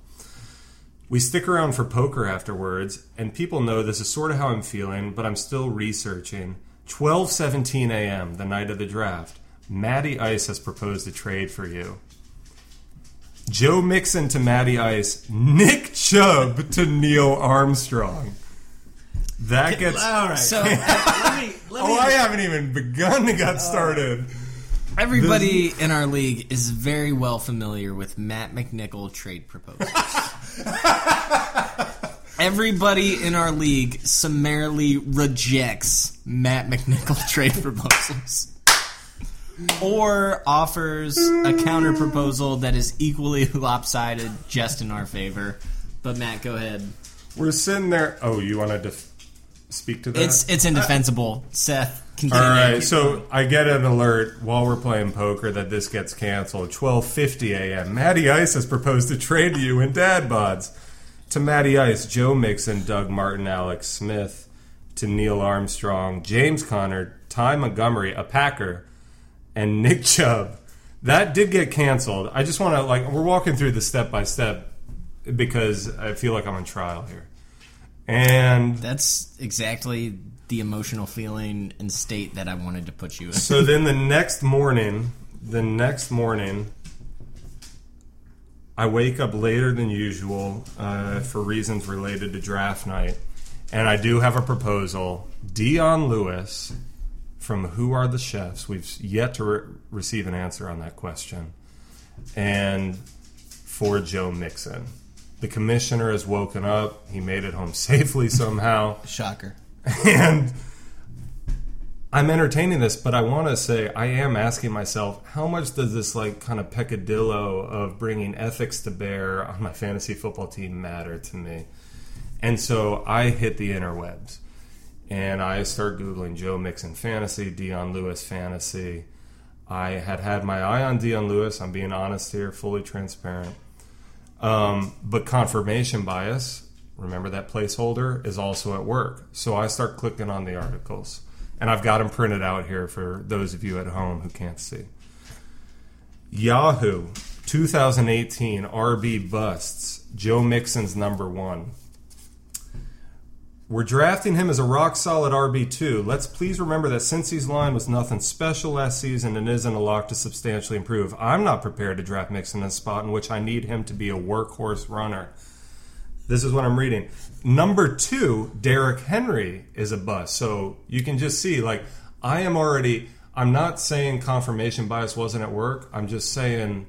We stick around for poker afterwards, and people know this is sort of how I'm feeling, but I'm still researching. 12:17 a.m. the night of the draft. Matty Ice has proposed a trade for you. Joe Mixon to Matty Ice, Nick Chubb to Neil Armstrong. That gets. All right. So (laughs) let me. Let me Oh, I haven't even begun to get oh. started. Everybody in our league is very well familiar with Matt McNichol trade proposals. (laughs) everybody in our league summarily rejects Matt McNichol (laughs) trade proposals. Or offers a counter proposal that is equally (laughs) lopsided, just in our favor. But Matt, go ahead. We're sitting there. Oh, you want to def- speak to that? It's it's uh, indefensible. Seth, All continue. right, so I get an alert while we're playing poker that this gets canceled. 12:50 a.m. Matty Ice has proposed to trade to you in dad bods. To Matty Ice, Joe Mixon, Doug Martin, Alex Smith, to Neil Armstrong, James Conner, Ty Montgomery, a Packer, and Nick Chubb. That did get canceled. I just want to like we're walking through the step by step because I feel like I'm on trial here. And That's exactly the emotional feeling and state that I wanted to put you in. So then the next morning, the next morning, I wake up later than usual uh, for reasons related to draft night, and I do have a proposal. Dion Lewis from Who Are the Chefs? We've yet to re- receive an answer on that question, and for Joe Mixon. The commissioner has woken up. He made it home (laughs) safely somehow Shocker. (laughs) and I'm entertaining this, but I want to say I am asking myself how much does this like kind of peccadillo of bringing ethics to bear on my fantasy football team matter to me? And so I hit the interwebs and I start googling Joe Mixon fantasy, Dion Lewis fantasy. I had had my eye on Dion Lewis. I'm being honest here, fully transparent. Um, but confirmation bias, remember that placeholder, is also at work. So I start clicking on the articles and I've got them printed out here for those of you at home who can't see. Yahoo 2018 RB busts. Joe Mixon's number one. We're drafting him as a rock solid RB2. Let's please remember that Cincy's line was nothing special last season and isn't a lock to substantially improve. I'm not prepared to draft Mixon in a spot in which I need him to be a workhorse runner. This is what I'm reading. Number two, Derrick Henry is a bust. So you can just see, like, I am already. I'm not saying confirmation bias wasn't at work. I'm just saying,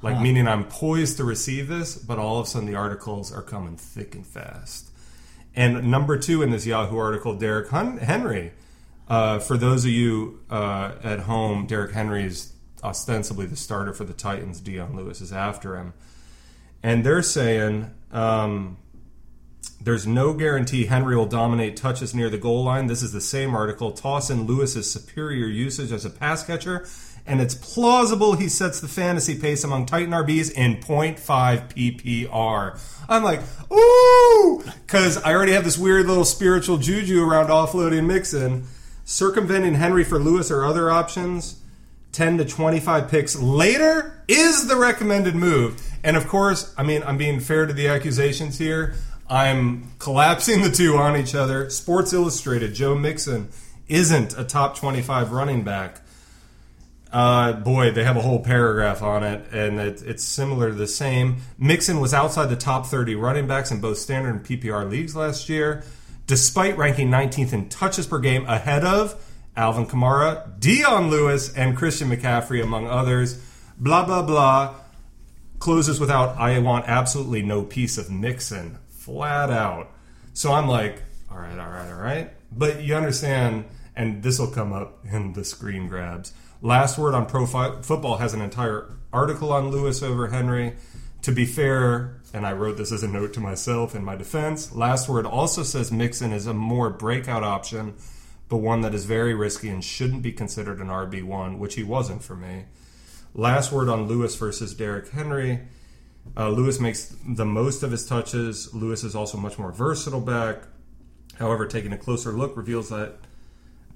like, huh. meaning I'm poised to receive this, but all of a sudden the articles are coming thick and fast. And number two in this Yahoo article, Derrick Henry. Uh, for those of you uh, at home, Derrick Henry is ostensibly the starter for the Titans. Dion Lewis is after him. And they're saying um, there's no guarantee Henry will dominate touches near the goal line. This is the same article. Toss in Lewis's superior usage as a pass catcher, and it's plausible he sets the fantasy pace among Titan RBs in 0.5 PPR. I'm like, ooh, because I already have this weird little spiritual juju around offloading Mixon. Circumventing Henry for Lewis or other options. 10 to 25 picks later is the recommended move. And of course, I mean, I'm being fair to the accusations here. I'm collapsing the two on each other. Sports Illustrated, Joe Mixon isn't a top 25 running back. Uh, boy, they have a whole paragraph on it, and it, it's similar to the same. Mixon was outside the top 30 running backs in both standard and PPR leagues last year, despite ranking 19th in touches per game ahead of Alvin Kamara, Dion Lewis, and Christian McCaffrey, among others. Blah, blah, blah. Closes without, I want absolutely no piece of Mixon, flat out. So I'm like, all right, all right, all right. But you understand, and this will come up in the screen grabs. Last Word on Pro Football has an entire article on Lewis over Henry. To be fair, and I wrote this as a note to myself in my defense, Last Word also says Mixon is a more breakout option but one that is very risky and shouldn't be considered an RB1, which he wasn't for me. Last word on Lewis versus Derrick Henry. Uh, Lewis makes the most of his touches. Lewis is also much more versatile back. However, taking a closer look reveals that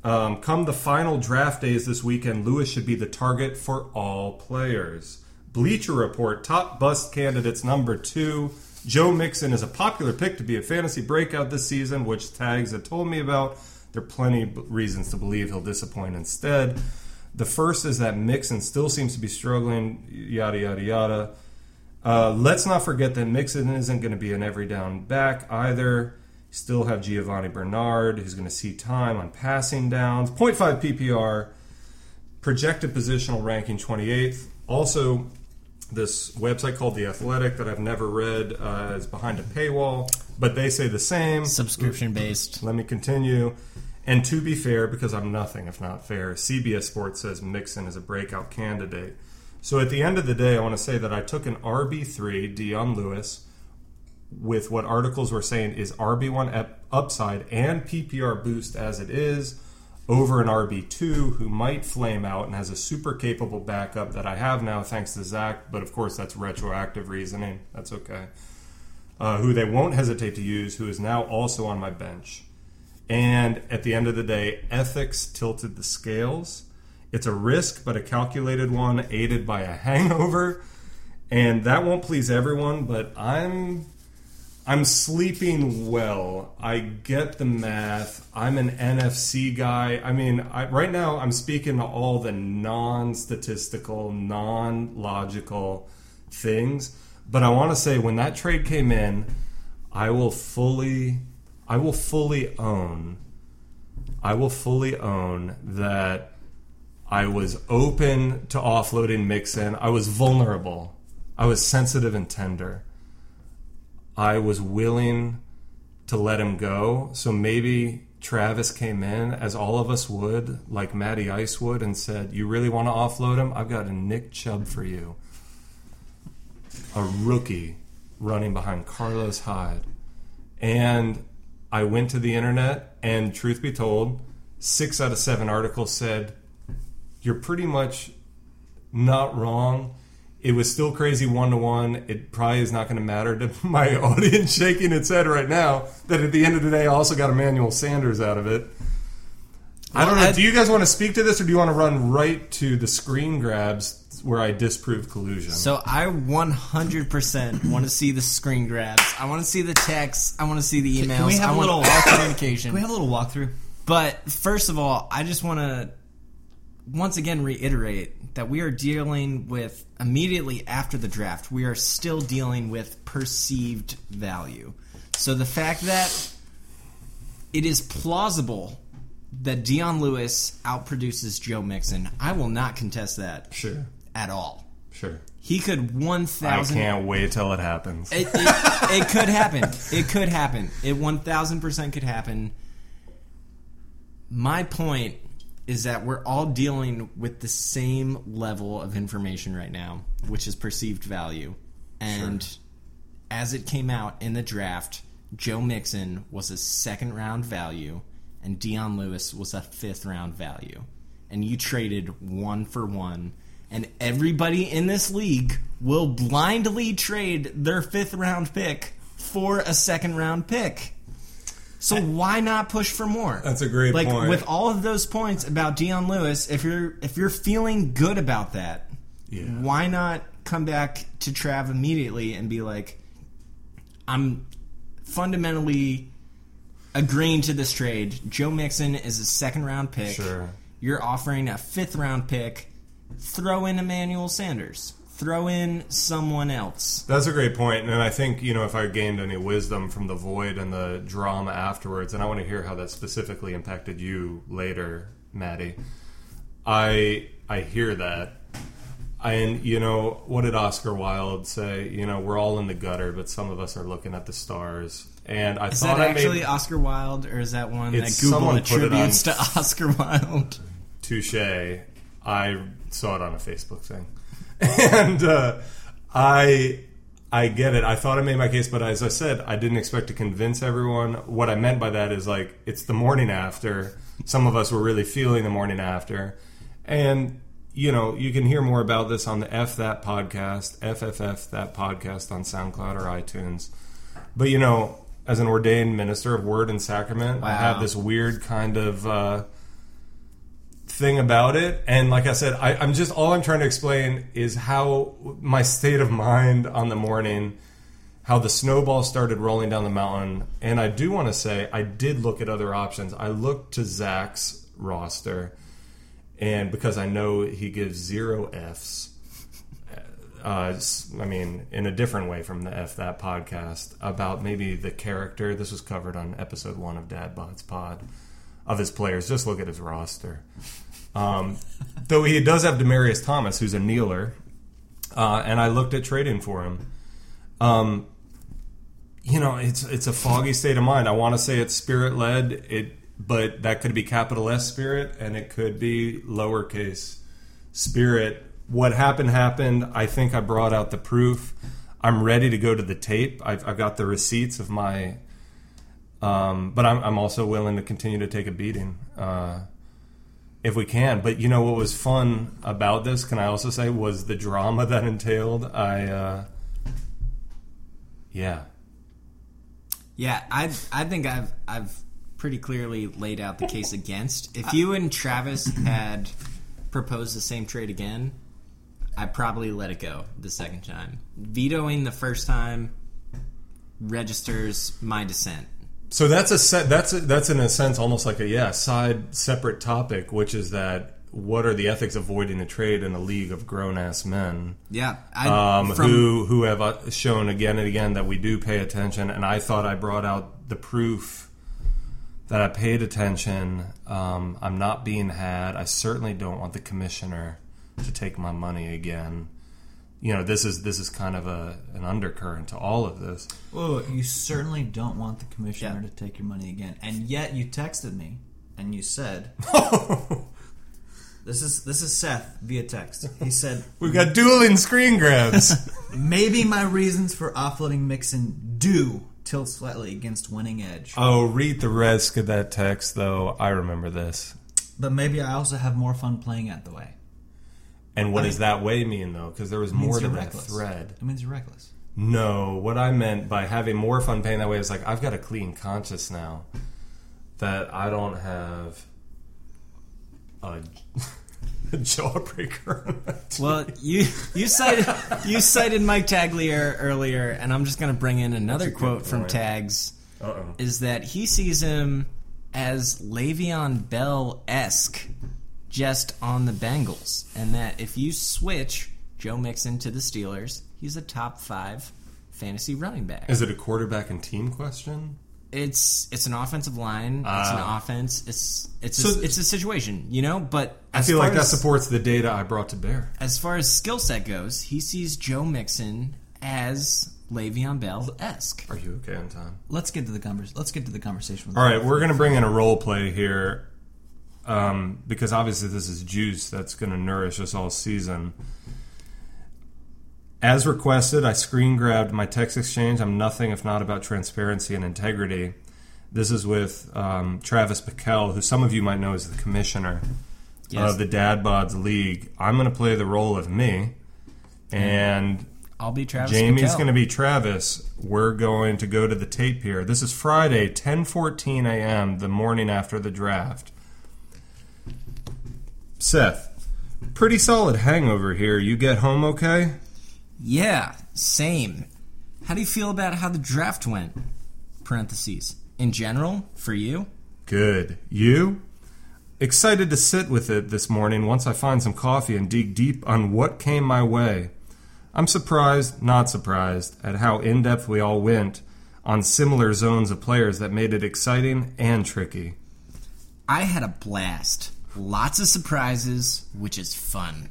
um, come the final draft days this weekend, Lewis should be the target for all players. Bleacher Report top bust candidates number two. Joe Mixon is a popular pick to be a fantasy breakout this season, which tags had told me about there are plenty of reasons to believe he'll disappoint instead. The first is that Mixon still seems to be struggling, yada, yada, yada. Uh, let's not forget that Mixon isn't going to be an every down back either. Still have Giovani Bernard, who's going to see time on passing downs. 0.5 PPR, projected positional ranking 28th. Also, this website called The Athletic that I've never read uh, is behind a paywall, but they say the same. Subscription based. Let me continue. And to be fair, because I'm nothing if not fair, CBS Sports says Mixon is a breakout candidate. So at the end of the day, I want to say that I took an RB3, Dion Lewis, with what articles were saying is RB1 upside and PPR boost as it is, over an RB2 who might flame out and has a super capable backup that I have now thanks to Zach, but of course that's retroactive reasoning. That's okay. Uh, who they won't hesitate to use, who is now also on my bench. And at the end of the day, ethics tilted the scales. It's a risk, but a calculated one, aided by a (laughs) hangover. And that won't please everyone, but I'm I'm sleeping well. I get the math. I'm an NFC guy. I mean, I, right now I'm speaking to all the non-statistical, non-logical things. But I want to say when that trade came in, I will fully I will fully own I will fully own that I was open to offloading Mixon. I was vulnerable. I was sensitive and tender. I was willing to let him go. So maybe Travis came in, as all of us would, like Matty Ice would, and said, "You really want to offload him? I've got a Nick Chubb for you, a rookie running behind Carlos Hyde." And I went to the internet, and truth be told, six out of seven articles said, "You're pretty much not wrong." It was still crazy one to one. It probably is not going to matter to (laughs) my audience shaking its head right now that at the end of the day, I also got Emmanuel Sanders out of it. I don't know. I- do you guys want to speak to this, or do you want to run right to the screen grabs where I disprove collusion? So I 100% want to see the screen grabs. I want to see the texts. I want to see the emails. Can we have I a little all communication. Can we have a little walkthrough? But first of all, I just want to once again reiterate that we are dealing with immediately after the draft. We are still dealing with perceived value. So the fact that it is plausible that Dion Lewis outproduces Joe Mixon, I will not contest that sure, at all. sure. He could one I thousand. can't wait till it happens. It, it, it could happen. It could happen. It one thousand percent could happen. My point is that we're all dealing with the same level of information right now, which is perceived value. And as it came out in the draft, Joe Mixon was a second round value, and Dion Lewis was a fifth round value. And you traded one for one. And everybody in this league will blindly trade their fifth round pick for a second round pick. So why not push for more? That's a great like, point. With all of those points about Dion Lewis, if you're if you're feeling good about that, Yeah. why not come back to Trav immediately and be like, I'm fundamentally agreeing to this trade. Joe Mixon is a second round pick. Sure. You're offering a fifth round pick. Throw in Emmanuel Sanders. Throw in someone else. That's a great point, and I think you know if I gained any wisdom from the void and the drama afterwards, and I want to hear how that specifically impacted you later, Maddie. I I hear that, and you know what did Oscar Wilde say? You know we're all in the gutter, but some of us are looking at the stars. And I Is thought that actually made Oscar Wilde, or is that one that Google it on- attributes to (laughs) Oscar Wilde? touche. I saw it on a Facebook thing, (laughs) and uh, I I get it. I thought I made my case, but as I said, I didn't expect to convince everyone. What I meant by that is like it's the morning after. Some of us were really feeling the morning after, and you know you can hear more about this on the F that podcast, FFF that podcast on SoundCloud or iTunes. But you know, as an ordained minister of Word and Sacrament, I have this weird kind of. Uh, thing about it. And like i said I, i'm just all i'm trying to explain is how my state of mind on the morning how the snowball started rolling down the mountain. And i do want to say i did look at other options. I looked to zach's roster and because i know he gives zero f's uh, I mean, in a different way from the F That podcast about maybe the character. This was covered on episode one of Dad Bod's Pod of his players. Just look at his roster. Um, though he does have Demaryius Thomas, who's a kneeler, uh, and I looked at trading for him. Um, you know, it's it's a foggy state of mind. I want to say it's spirit led. It, but that could be capital S spirit, and it could be lowercase spirit. What happened happened. I think I brought out the proof. I'm ready to go to the tape. I've, I've got the receipts of my. Um, but I'm, I'm also willing to continue to take a beating uh, if we can. But you know what was fun about this? Can I also say was the drama (laughs) that entailed? I uh, yeah. Yeah, I I think I've I've pretty clearly laid out the case against. If you and Travis had proposed the same trade again, I probably let it go the second time. Vetoing the first time registers my dissent. So that's a set. That's a, that's in a sense almost like a yeah side separate topic, which is that what are the ethics of voiding a trade in a league of grown ass men Yeah, I, um, from- who who have uh, shown again and again that we do pay attention. And I thought I brought out the proof that I paid attention. Um, I'm not being had. I certainly don't want the commissioner to take my money again. You know this is this is kind of a an undercurrent to all of this. Oh, you certainly don't want the commissioner Yeah. to take your money again, and yet you texted me and you said, (laughs) "This is this is Seth via text." He said, (laughs) We've got dueling screen grabs. (laughs) "Maybe my reasons for offloading Mixon do tilt slightly against winning edge, oh, read the rest of that text though. I remember this. but maybe I also have more fun playing at the way." And what I does that way mean though? Because there was more to that reckless. thread. It means you're reckless. No, what I meant by having more fun paying that way is like I've got a clean conscience now that I don't have a, a (laughs) jawbreaker. on. Well, you you cited you cited Mike Tagliere earlier, and I'm just going to bring in another That's a quote from. Tags. Uh-oh. Is that he sees him as Le'Veon Bell esque, just on the Bengals, and that if you switch Joe Mixon to the Steelers, he's a top five fantasy running back. Is it a quarterback and team question? It's it's an offensive line. it's an Ah. offense. It's it's So- a, it's a situation, you know. But I feel like that as- supports the data I brought to bear. as far as skill set goes, he sees Joe Mixon as Le'Veon Bell esque. Are you okay on time? Let's get to the convers. Let's get to the conversation. With All right, we're going to bring in a role play here um, because obviously this is juice that's going to nourish us all season. As requested, I screen grabbed my text exchange. I'm nothing if not about transparency and integrity. This is with um, Travis Bickell, who some of you might know as the commissioner Yes. of the Dad Bods League. I'm going to play the role of me, and I'll be Travis. Jamie's going to be Travis. We're going to go to the tape here. This is Friday, 10:14 a.m., the morning after the draft. Seth, pretty solid hangover here. You get home okay? Yeah, same. How do you feel about how the draft went? Parentheses. In general, for you? Good. You? Excited to sit with it this morning once I find some coffee and dig deep on what came my way. I'm surprised, not surprised, at how in depth we all went on similar zones of players that made it exciting and tricky. I had a blast. Lots of surprises, which is fun.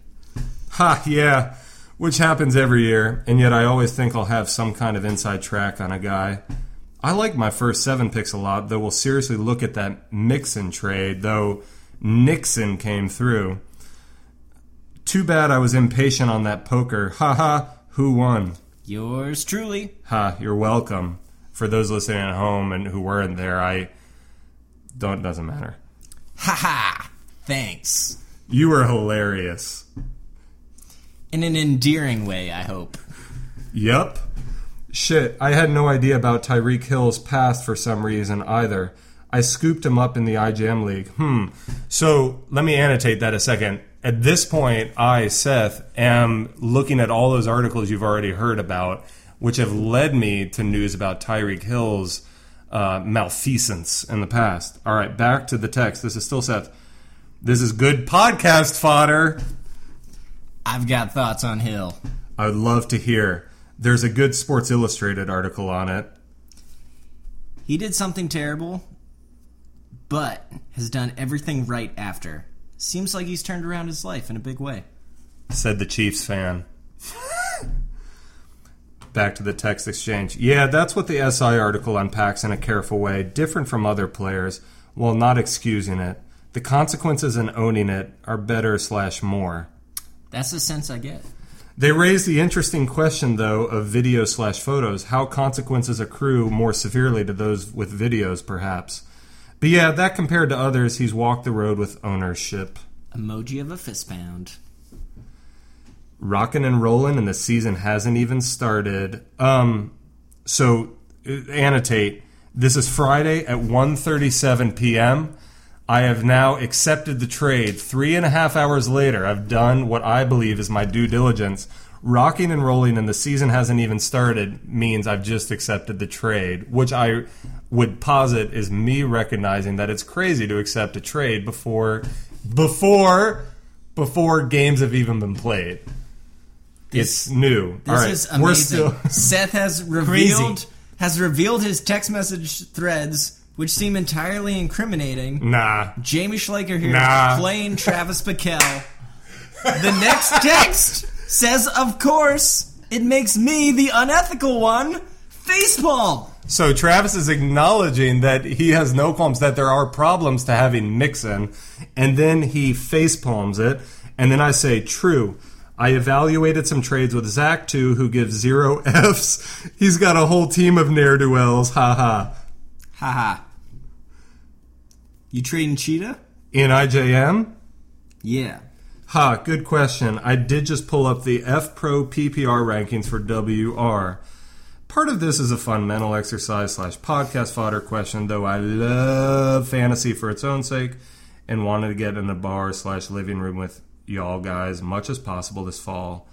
Ha, yeah, which happens every year, and yet I always think I'll have some kind of inside track on a guy. I like my first seven picks a lot, though we'll seriously look at that Mixon trade, though Nixon came through. Too bad I was impatient on that poker. Ha ha, who won? Yours truly. Ha, you're welcome. For those listening at home and who weren't there, I don't doesn't matter. Ha ha! Thanks. You were hilarious. In an endearing way, I hope. Yup. Shit, I had no idea about Tyreek Hill's past for some reason either. I scooped him up in the IGM League. Hmm. So let me annotate that a second. At this point, I, Seth, am looking at all those articles you've already heard about, which have led me to news about Tyreek Hill's uh, malfeasance in the past. All right, back to the text. This is still Seth. This is good podcast fodder. I've got thoughts on Hill. I would love to hear. There's a good Sports Illustrated article on it. He did something terrible, but has done everything right after. Seems like he's turned around his life in a big way. Said the Chiefs fan. Back to the text exchange. Yeah, that's what the SI article unpacks in a careful way, different from other players, while not excusing it. The consequences in owning it are better slash more. That's the sense I get. They raise the interesting question, though, of video slash photos, how consequences accrue more severely to those with videos, perhaps. But yeah, that compared to others, he's walked the road with ownership. Emoji of a fist pound. Rockin' and rollin', and the season hasn't even started. Um, so uh, annotate. This is Friday at 1.37 p.m. I have now accepted the trade. Three and a half hours later, I've done what I believe is my due diligence. Rocking and rolling, and the season hasn't even started means I've just accepted the trade, which I would posit is me recognizing that it's crazy to accept a trade before before before games have even been played. it's new. This right, is amazing. we're still Seth has (laughs) revealed has revealed his text message threads, which seem entirely incriminating. nah. Jamie Schleicher here Nah. playing Travis Bickell. The next text says, of course, it makes me the unethical one. Facepalm. So Travis is acknowledging that he has no qualms, that there are problems to having Mixon, and then he face palms it, and then I say, true. I evaluated some trades with Zach too, who gives zero (laughs) Fs. He's got a whole team of ne'er do wells. Ha ha. Haha. You trading Cheetah? In IJM? Yeah. Ha, good question. I did just pull up the F Pro PPR rankings for WR. Part of this is a fun mental exercise slash podcast fodder question, though I love fantasy for its own sake and wanted to get in the bar slash living room with y'all guys as much as possible this fall.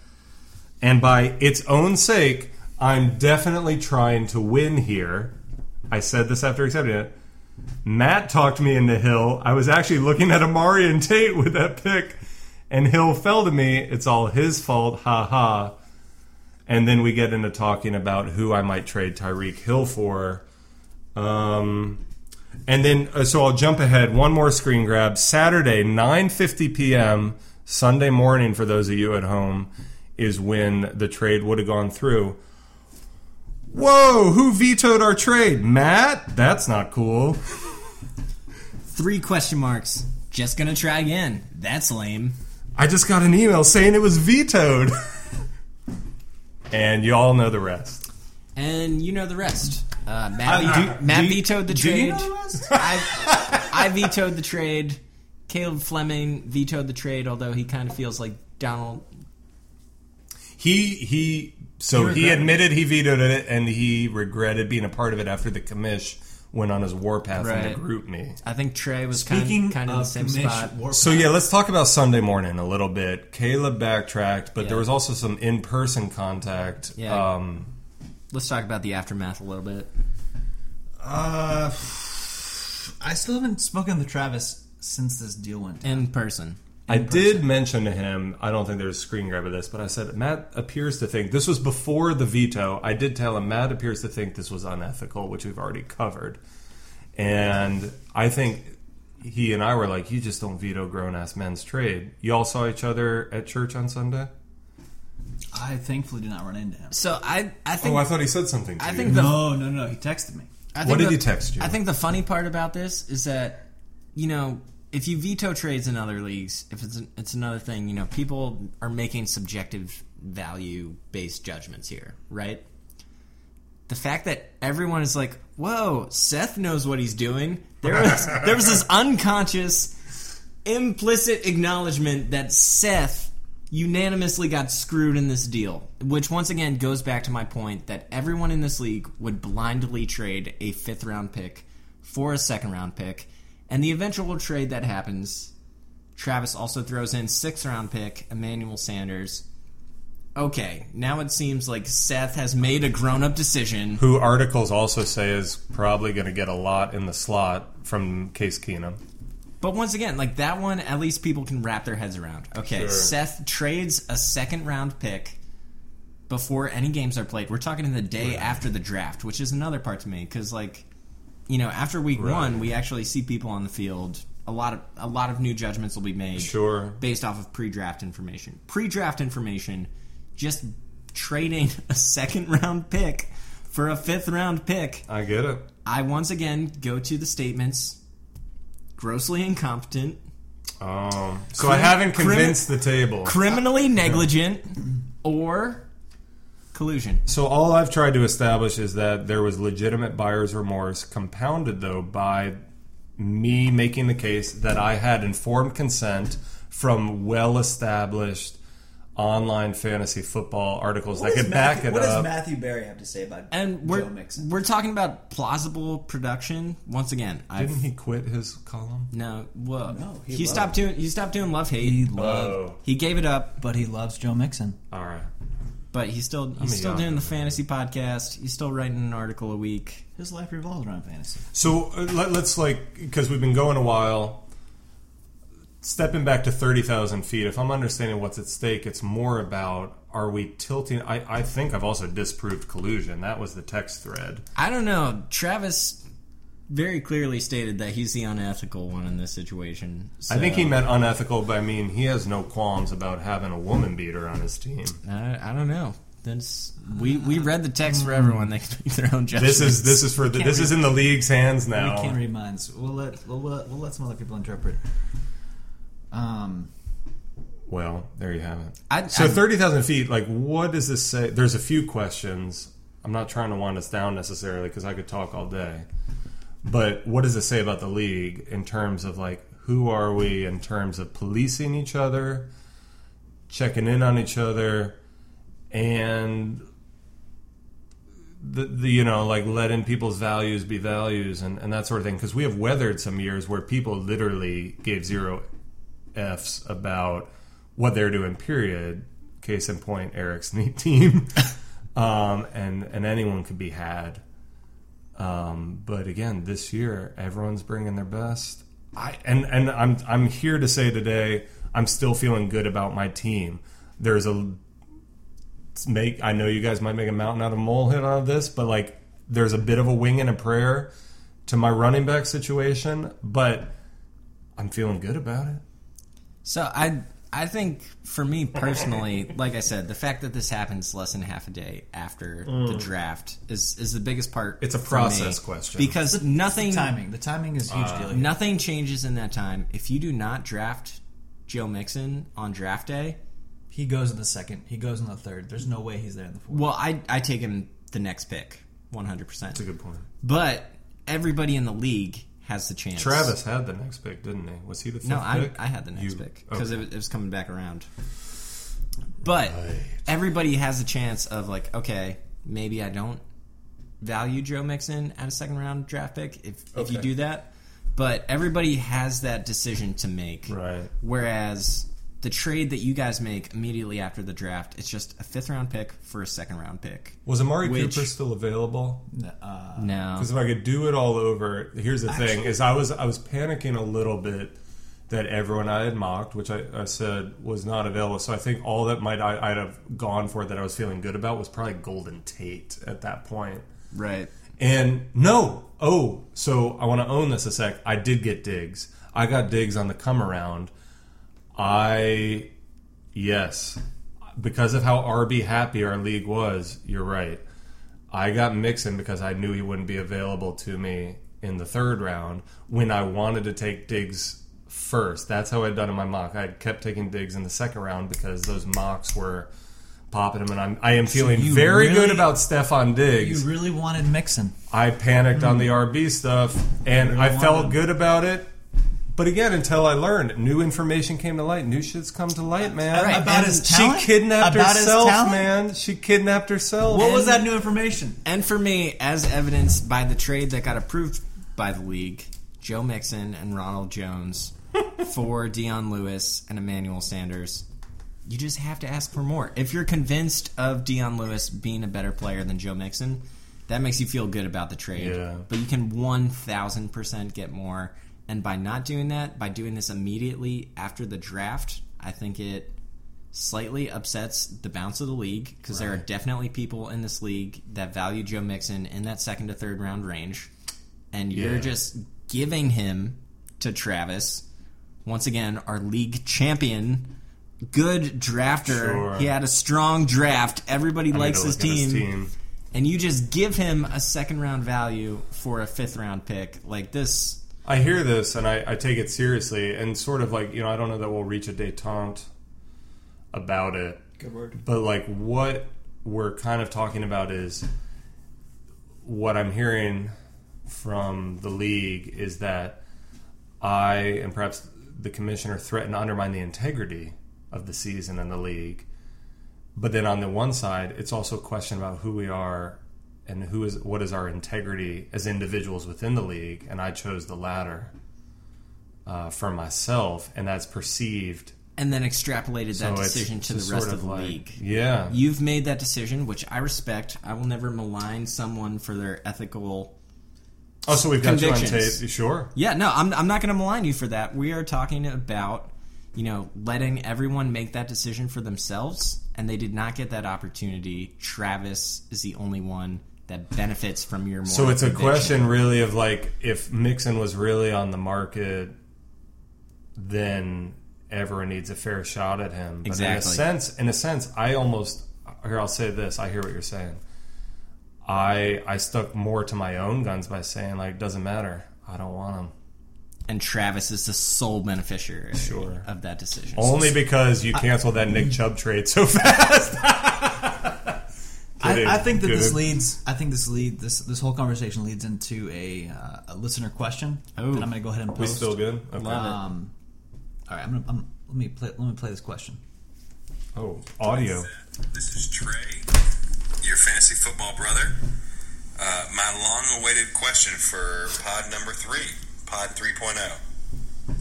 And by its own sake, I'm definitely trying to win here. I said this after accepting it. Matt talked me into Hill. I was actually looking at Amari and Tate with that pick, and Hill fell to me. It's all his fault. Ha ha. And then we get into talking about who I might trade Tyreek Hill for. Um, and then, uh, so I'll jump ahead. One more screen grab. Saturday, 9.50 p.m., Sunday morning for those of you at home, is when the trade would have gone through. Whoa, who vetoed our trade? Matt? That's not cool. Three question marks. Just gonna try again. That's lame. I just got an email saying it was vetoed. and you all know the rest. And you know the rest. Uh, Matt, Uh, ve- do- Matt do vetoed the do you trade. know the rest? (laughs) I, I vetoed the trade. Caleb Fleming vetoed the trade, although he kind of feels like Donald. He he so He he, regretted admitted he vetoed it and he regretted being a part of it after the commish went on his warpath Right. into group me. I think Trey was Speaking kind, of, kind of in the same commish, spot. War- So yeah, let's talk about Sunday morning a little bit. Caleb backtracked, but Yeah. there was also some in-person contact. Yeah. Um, Let's talk about the aftermath a little bit. Uh, I still haven't spoken to Travis since this deal went down. In person. I did mention to him, I don't think there's a screen grab of this, but I said, Matt appears to think, this was before the veto. I did tell him, Matt appears to think this was unethical, which we've already covered. And I think he and I were like, you just don't veto grown ass men's trade. You all saw each other at church on Sunday? I thankfully did not run into him. So I, I think, Oh, I thought he said something to I you. think the No, no, no. He texted me. I think What did the- he text you? I think the funny part about this is that you know if you veto trades in other leagues, if it's an, it's another thing. You know, people are making subjective value based judgments here, right? The fact that everyone is like, "Whoa, Seth knows what he's doing." There was (laughs) there was this unconscious, implicit acknowledgement that Seth unanimously got screwed in this deal, which once again goes back to my point that everyone in this league would blindly trade a fifth round pick for a second round pick, and the eventual trade that happens, Travis also throws in sixth round pick Emmanuel Sanders. Okay, now it seems like Seth has made a grown up decision. Who articles also say is probably going to get a lot in the slot from Case Keenum. But once again, like that one, at least people can wrap their heads around. Okay, Sure. Seth trades a second round pick before any games are played. We're talking in the day after the draft, which is another part to me because, like, you know, after week Right. one, we actually see people on the field. A lot of a lot of new judgments will be made Sure. based off of pre-draft information. Pre-draft information, just trading (laughs) a second round pick for a fifth round pick. I get it. I once again go to the statements grossly incompetent, Um, so Crim- I haven't crim- convinced the table. criminally negligent, or collusion. So all I've tried to establish is that there was legitimate buyer's remorse, compounded though by me making the case that I had informed consent from well-established online fantasy football articles that What does could back Matthew, it what does. Matthew Berry have to say about And we're Joe Mixon? we're talking about plausible production. Once again, I Didn't he quit his column? no whoa No, he, he stopped doing he stopped doing love hate. He He, loved, Oh, gave it up, but he loves Joe Mixon. all right. But he's still he's still doing the guy. fantasy podcast. He's still writing an article a week. His life revolves around fantasy. So uh, let, let's like because we've been going a while. Stepping back to thirty thousand feet, if I'm understanding what's at stake, it's more about are we tilting? I, I think I've also disproved collusion. That was the text thread. I don't know. Travis very clearly stated that he's the unethical one in this situation. I think he meant unethical, by I mean he has no qualms about having a woman beater on his team. I, I don't know. That's we we read the text for everyone. They can make their own judgments. This is this is for the, this is in the league's hands now. We can't read minds. We'll let we'll, let- we'll let some other people interpret. Um, Well, there you have it. I- so I- thirty thousand feet. Like, what does this say? There's a few questions. I'm not trying to wind us down necessarily because I could talk all day. But what does it say about the league in terms of like who are we in terms of policing each other, checking in on each other, and the, the you know like letting people's values be values and, and that sort of thing? Because we have weathered some years where people literally gave zero f's about what they're doing period. Case in point eric's (laughs) neat team. (laughs) Um, and and anyone could be had um, but again this year everyone's bringing their best i and and i'm i'm here to say today i'm still feeling good about my team there's a make I know you guys might make a mountain out of molehill out of this, but like there's a bit of a wing and a prayer to my running back situation, but I'm feeling good about it. So I I think for me personally, like I said, the fact that this happens less than half a day after the mm. draft is is the biggest part. It's a for me. process question. because nothing timing. The timing is a huge uh, deal. nothing changes in that time. If you do not draft Joe Mixon on draft day, He goes in the second. He goes in the third. There's no way he's there in the fourth. well, I I take him the next pick, one hundred percent. That's a good point. But everybody in the league has the chance. Travis had the next pick, didn't he? Was he the fifth No, I, pick? I had the next You- pick because okay. it, was- it was coming back around. But Right. everybody has a chance of like, okay, maybe I don't value Joe Mixon at a second round draft pick if if you do that. But everybody has that decision to make. Right. Whereas the trade that you guys make immediately after the draft, it's just a fifth round pick for a second round pick. Was Amari Which- Cooper still available? Uh, No. Because if I could do it all over, here's the thing: is I was I was panicking a little bit that everyone I had mocked, which I, I said was not available. So I think all that might I, I'd have gone for that I was feeling good about was probably Golden Tate at that point. Right. And no, oh, so I want to own this a sec. I did get Diggs. I got Diggs on the come around. I, yes, because of how RB happy our league was, you're right. I got Mixon because I knew he wouldn't be available to me in the third round when I wanted to take Diggs first. That's how I'd done in my mock. I had kept taking Diggs in the second round because those mocks were popping them, and I'm I am feeling you very good about Stefon Diggs. you really wanted Mixon. I panicked on the RB stuff, and Really I felt good about it. But again, until I learned, new information came to light. New shit's come to light, man. Right, About and his She talent? kidnapped About his herself, talent? man. She kidnapped herself. What was that new information? And for me, as evidenced by the trade that got approved by the league, Joe Mixon and Ronald Jones (laughs) for Dion Lewis and Emmanuel Sanders, you just have to ask for more. If you're convinced of Dion Lewis being a better player than Joe Mixon, that makes you feel good about the trade. Yeah. But you can 1000% get more. And by not doing that, by doing this immediately after the draft, I think it slightly upsets the bounce of the league because there are definitely people in this league that value Joe Mixon in that second to third round range, and you're just giving him to Travis. Once again, our league champion, good drafter. Sure. He had a strong draft. Everybody I likes his team, team. and you just give him a second round value for a fifth round pick like this. I hear this and I, I take it seriously, and sort of like you know, I don't know that we'll reach a détente about it. Good word. But like what we're kind of talking about is what I'm hearing from the league is that I and perhaps the commissioner threaten to undermine the integrity of the season and the league. But then on the one side, it's also a question about who we are and who is what is our integrity as individuals within the league. And I chose the latter uh, for myself, and that's perceived. And then extrapolated So that decision to the rest sort of the like- league. Yeah, You've made that decision, which I respect. I will never malign someone for their ethical. Oh, so we've got you on tape. Sure. Yeah, no, I'm, I'm not going to malign you for that. We are talking about, you know, letting everyone make that decision for themselves, and they did not get that opportunity. Travis is the only one that benefits from your. More. So it's a conviction. question, really, of like if Mixon was really on the market, then everyone needs a fair shot at him. But in a sense, in a sense, I almost here. I'll say this. I hear what you're saying. I I stuck more to my own guns by saying like doesn't matter. I don't want him. and Travis is the sole beneficiary Sure. of that decision. Only because you canceled that Nick Chubb trade so (laughs) fast. I, I think that this leads. I think this lead this this whole conversation leads into a, uh, a listener question Oh. that I'm going to go ahead and post. we still good? Okay. It. Um, all right, I'm gonna, I'm, let me play. Let me play this question. Oh, audio. This is Trey, your fantasy football brother. Uh, my long awaited question for pod number three, pod 3.0.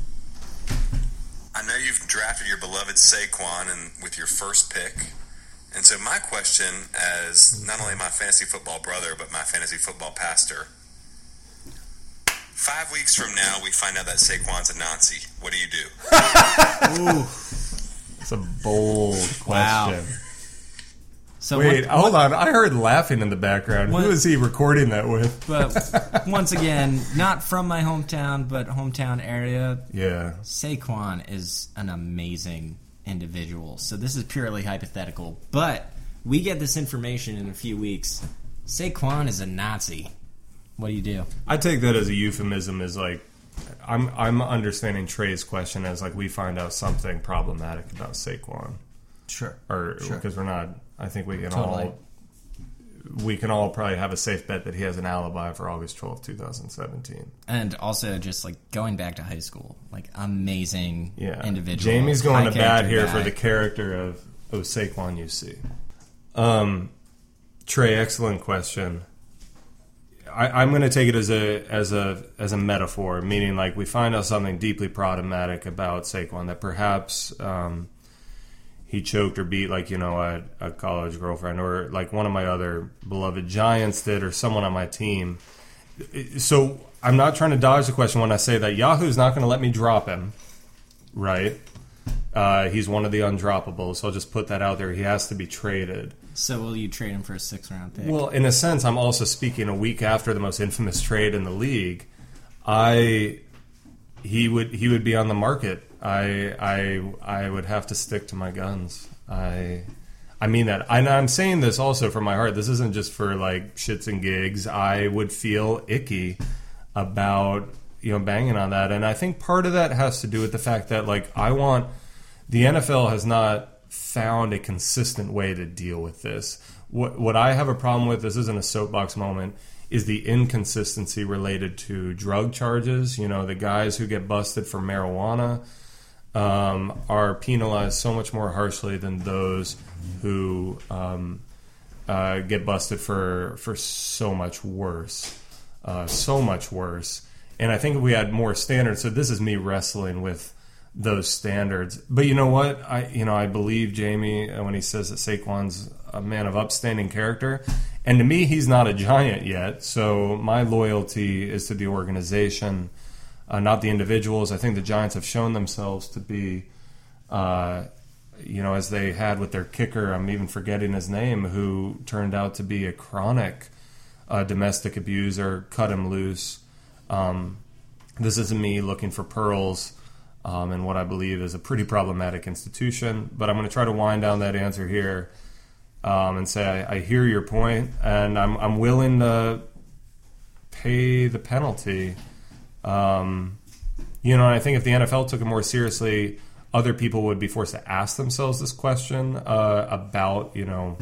I know you've drafted your beloved Saquon and with your first pick. And so, my question, as not only my fantasy football brother, but my fantasy football pastor five weeks from now, we find out that Saquon's a Nazi. What do you do? It's a bold question. Wow. question. so Wait, one- hold on. I heard laughing in the background. What- Who is he recording that with? but once again, not from my hometown, but hometown area. Yeah. Saquon is an amazing individual. So this is purely hypothetical, but we get this information in a few weeks. Saquon is a Nazi. What do you do? I take that as a euphemism as like I'm I'm understanding Trey's question as like we find out something problematic about Saquon. Sure. Or Sure. because we're not I think we can Totally. all we can all probably have a safe bet that he has an alibi for August twelfth, 2017. And also just like going back to high school, like amazing Yeah. individual. Jamie's going to bat here for the character of, Saquon UC. Um, Trey, excellent question. I, I'm going to take it as a as a as a metaphor, meaning like we find out something deeply problematic about Saquon that perhaps um, he choked or beat like you know a, a college girlfriend or like one of my other beloved Giants did or someone on my team. So I'm not trying to dodge the question when I say that Yahoo's not going to let me drop him, right? Uh, he's one of the undroppables, so I'll just put that out there. He has to be traded. So will you trade him for a six round pick? Well, in a sense, I'm also speaking a week after the most infamous trade in the league. I he would he would be on the market. I I I would have to stick to my guns. I I mean that. And I'm saying this also from my heart. This isn't just for like shits and gigs. I would feel icky about you know banging on that, and I think part of that has to do with the fact that like I want the NFL has not found a consistent way to deal with this. What what I have a problem with, this isn't a soapbox moment, is the inconsistency related to drug charges. You know, the guys who get busted for marijuana um, are penalized so much more harshly than those who um, uh, get busted for for so much worse, uh, so much worse. And I think if we had more standards, so this is me wrestling with those standards. But you know what? I you know I believe Jamie uh, when he says that Saquon's a man of upstanding character, and to me he's not a giant yet. So my loyalty is to the organization, uh, not the individuals. I think the Giants have shown themselves to be. Uh, you know, as they had with their kicker, I'm even forgetting his name, who turned out to be a chronic uh, domestic abuser, cut him loose. Um, this isn't me looking for pearls um, in what I believe is a pretty problematic institution, but I'm going to try to wind down that answer here um, and say I, I hear your point, and I'm, I'm willing to pay the penalty. Um, you know, and I think if the NFL took it more seriously, other people would be forced to ask themselves this question uh, about, you know,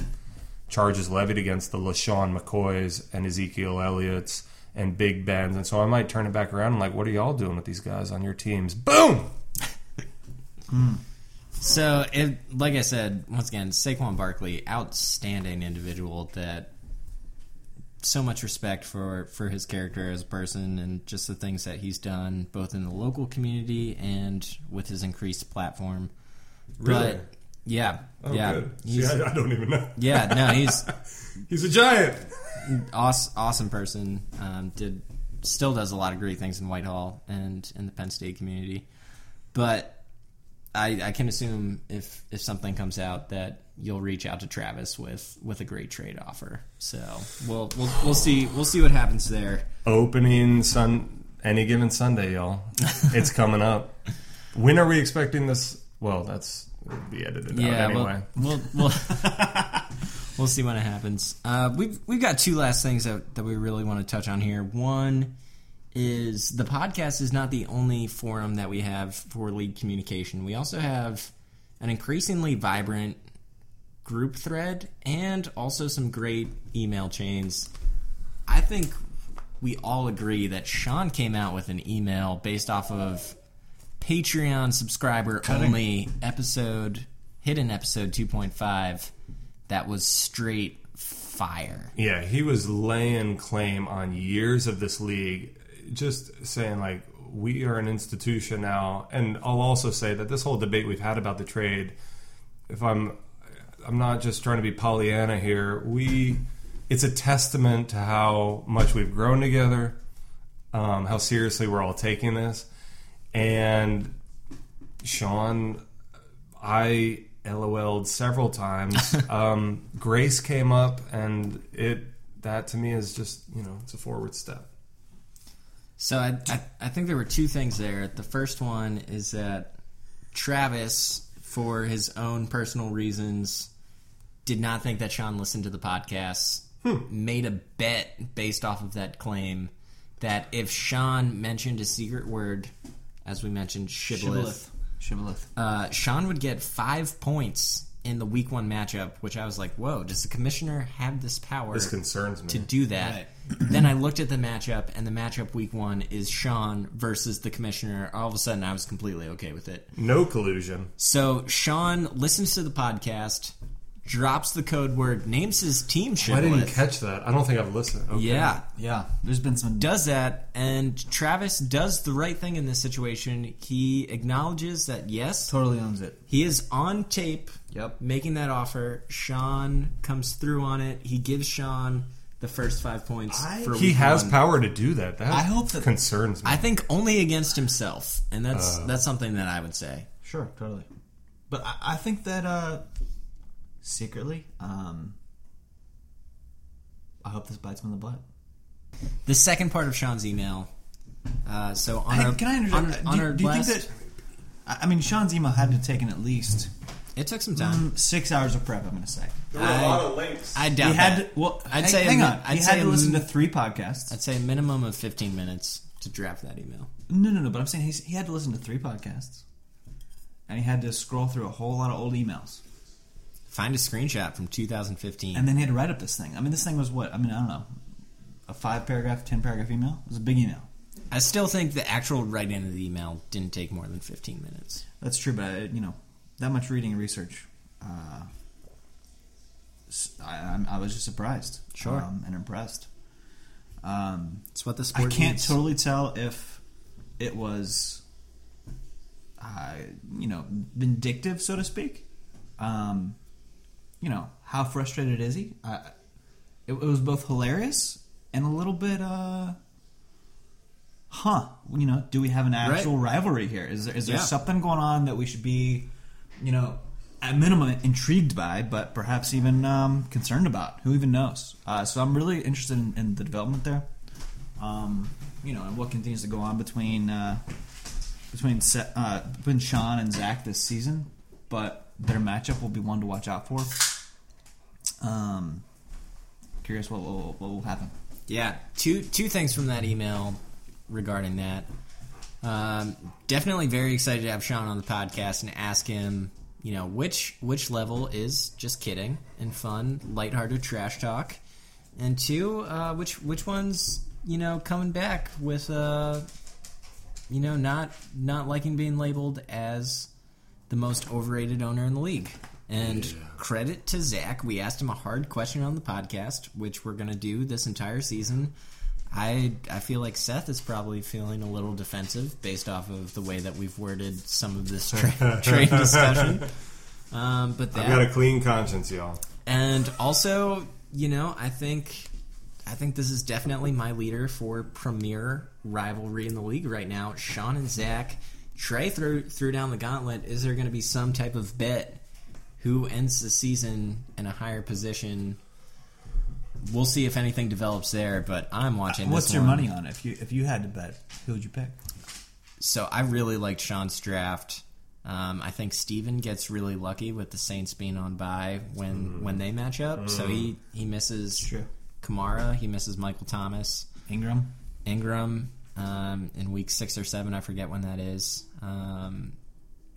charges levied against the LeSean McCoys and Ezekiel Elliott's and Big Ben's. And so I might turn it back around and like, what are y'all doing with these guys on your teams? Boom! (laughs) So, it, like I said, once again, Saquon Barkley, outstanding individual that so much respect for, for his character as a person and just the things that he's done both in the local community and with his increased platform. Really? But yeah, Oh, yeah, good. See, I, I don't even know. yeah, no, he's (laughs) He's a giant. awesome, awesome person. Um, did still does a lot of great things in Whitehall and in the Penn State community. But I, I can assume if if something comes out that you'll reach out to Travis with with a great trade offer. So we'll we'll we'll see we'll see what happens there. Opening sun any given Sunday, y'all. It's coming up. When are we expecting this? Well, that's it'll be edited Yeah, out anyway. we'll we'll we'll, (laughs) we'll see when it happens. Uh, we've we've got two last things that that we really want to touch on here. One is the podcast is not the only forum that we have for league communication. We also have an increasingly vibrant group thread and also some great email chains. I think we all agree that Sean came out with an email based off of Patreon subscriber only episode, hidden episode 2.5, that was straight fire. Yeah, he was laying claim on years of this league, just saying like we are an institution now. And I'll also say that this whole debate we've had about the trade, if I'm, I'm not just trying to be Pollyanna here. We, it's a testament to how much we've grown together, um, how seriously we're all taking this, and Sean, I LOL'd several times. (laughs) um, Grace came up, and it that to me is just you know it's a forward step. So I, I, I think there were two things there. The first one is that Travis, for his own personal reasons, did not think that Sean listened to the podcast. Made a bet based off of that claim that if Sean mentioned a secret word, as we mentioned, shibboleth, Shibboleth. Shibboleth. uh, Sean would get five points in the week one matchup, which I was like, whoa, does the commissioner have this power This concerns me. to do that? Right. (clears throat) then I looked at the matchup, and the matchup week one is Sean versus the commissioner. All of a sudden, I was completely okay with it. no collusion. So Sean listens to the podcast, drops the code word, names his team I didn't catch that. I don't think I've listened. Okay. Yeah, Yeah, there's been some. does that, and Travis does the right thing in this situation. He acknowledges that yes, Totally owns it. he is on tape Yep. making that offer. Sean comes through on it. He gives Sean the first five points. I- for He has one. power to do that. That I hope that- concerns me. I think only against himself, and that's Uh. that's something that I would say. Sure, totally. But I, I think that uh, secretly, um, I hope this bites him in the butt. The second part of Sean's email. Uh, so on Hey, our can I on, interject? on do, our do you last, think that? I I mean, Sean's email had to have taken at least it took some time. mm, six hours of prep. I'm going to say there were a lot of links. I doubt he had that. to. Well, I'd hang, say a hang mi- on. I'd he say had a to listen mi- to three podcasts. I'd say a minimum of fifteen minutes to draft that email. No, no, no. But I'm saying he's, he had to listen to three podcasts, and he had to scroll through a whole lot of old emails, Find a screenshot from 2015. and then he had to write up this thing. I mean, this thing was what? I mean, I don't know, a five paragraph, ten paragraph email. It was a big email. I still think the actual writing of the email didn't take more than 15 minutes. That's true, but I, you know, that much reading and research, uh, I, I was just surprised, Sure. um, and impressed. Um, It's what the sport. I can't needs. totally tell if it was, uh, you know, vindictive, so to speak. Um, you know, how frustrated is he? I, it, it was both hilarious and a little bit, uh, huh? You know, do we have an actual rivalry here? Is there is there Yeah. something going on that we should be, you know, at minimum intrigued by, but perhaps even um, concerned about? Who even knows? Uh, so I'm really interested in, in the development there. Um, you know, and what continues to go on between uh, between Se- uh, between Sean and Zach this season, but their matchup will be one to watch out for. Um, curious what will, what will happen. Yeah, two two things from that email regarding that. Um, definitely very excited to have Sean on the podcast and ask him, you know, which which level is just kidding and fun, lighthearted trash talk, and two, uh, which which ones you know coming back with, uh, you know, not not liking being labeled as the most overrated owner in the league. And credit to Zach, we asked him a hard question on the podcast, which we're going to do this entire season. I I feel like Seth is probably feeling a little defensive based off of the way that we've worded some of this tra- (laughs) trade discussion. Um, but that I've got a clean conscience, y'all. and also, you know, I think I think this is definitely my leader for premier rivalry in the league right now. Sean and Zach Trey threw threw down the gauntlet. Is there going to be some type of bet who ends the season in a higher position? We'll see if anything develops there, but I'm watching. What's your one. money on? If you if you had to bet, who would you pick? So I really liked Sean's draft. Um, I think Steven gets really lucky with the Saints being on bye when when they match up. So he he misses True. Kamara, he misses Michael Thomas, Ingram. Ingram um, in week six or seven. I forget when that is. Um,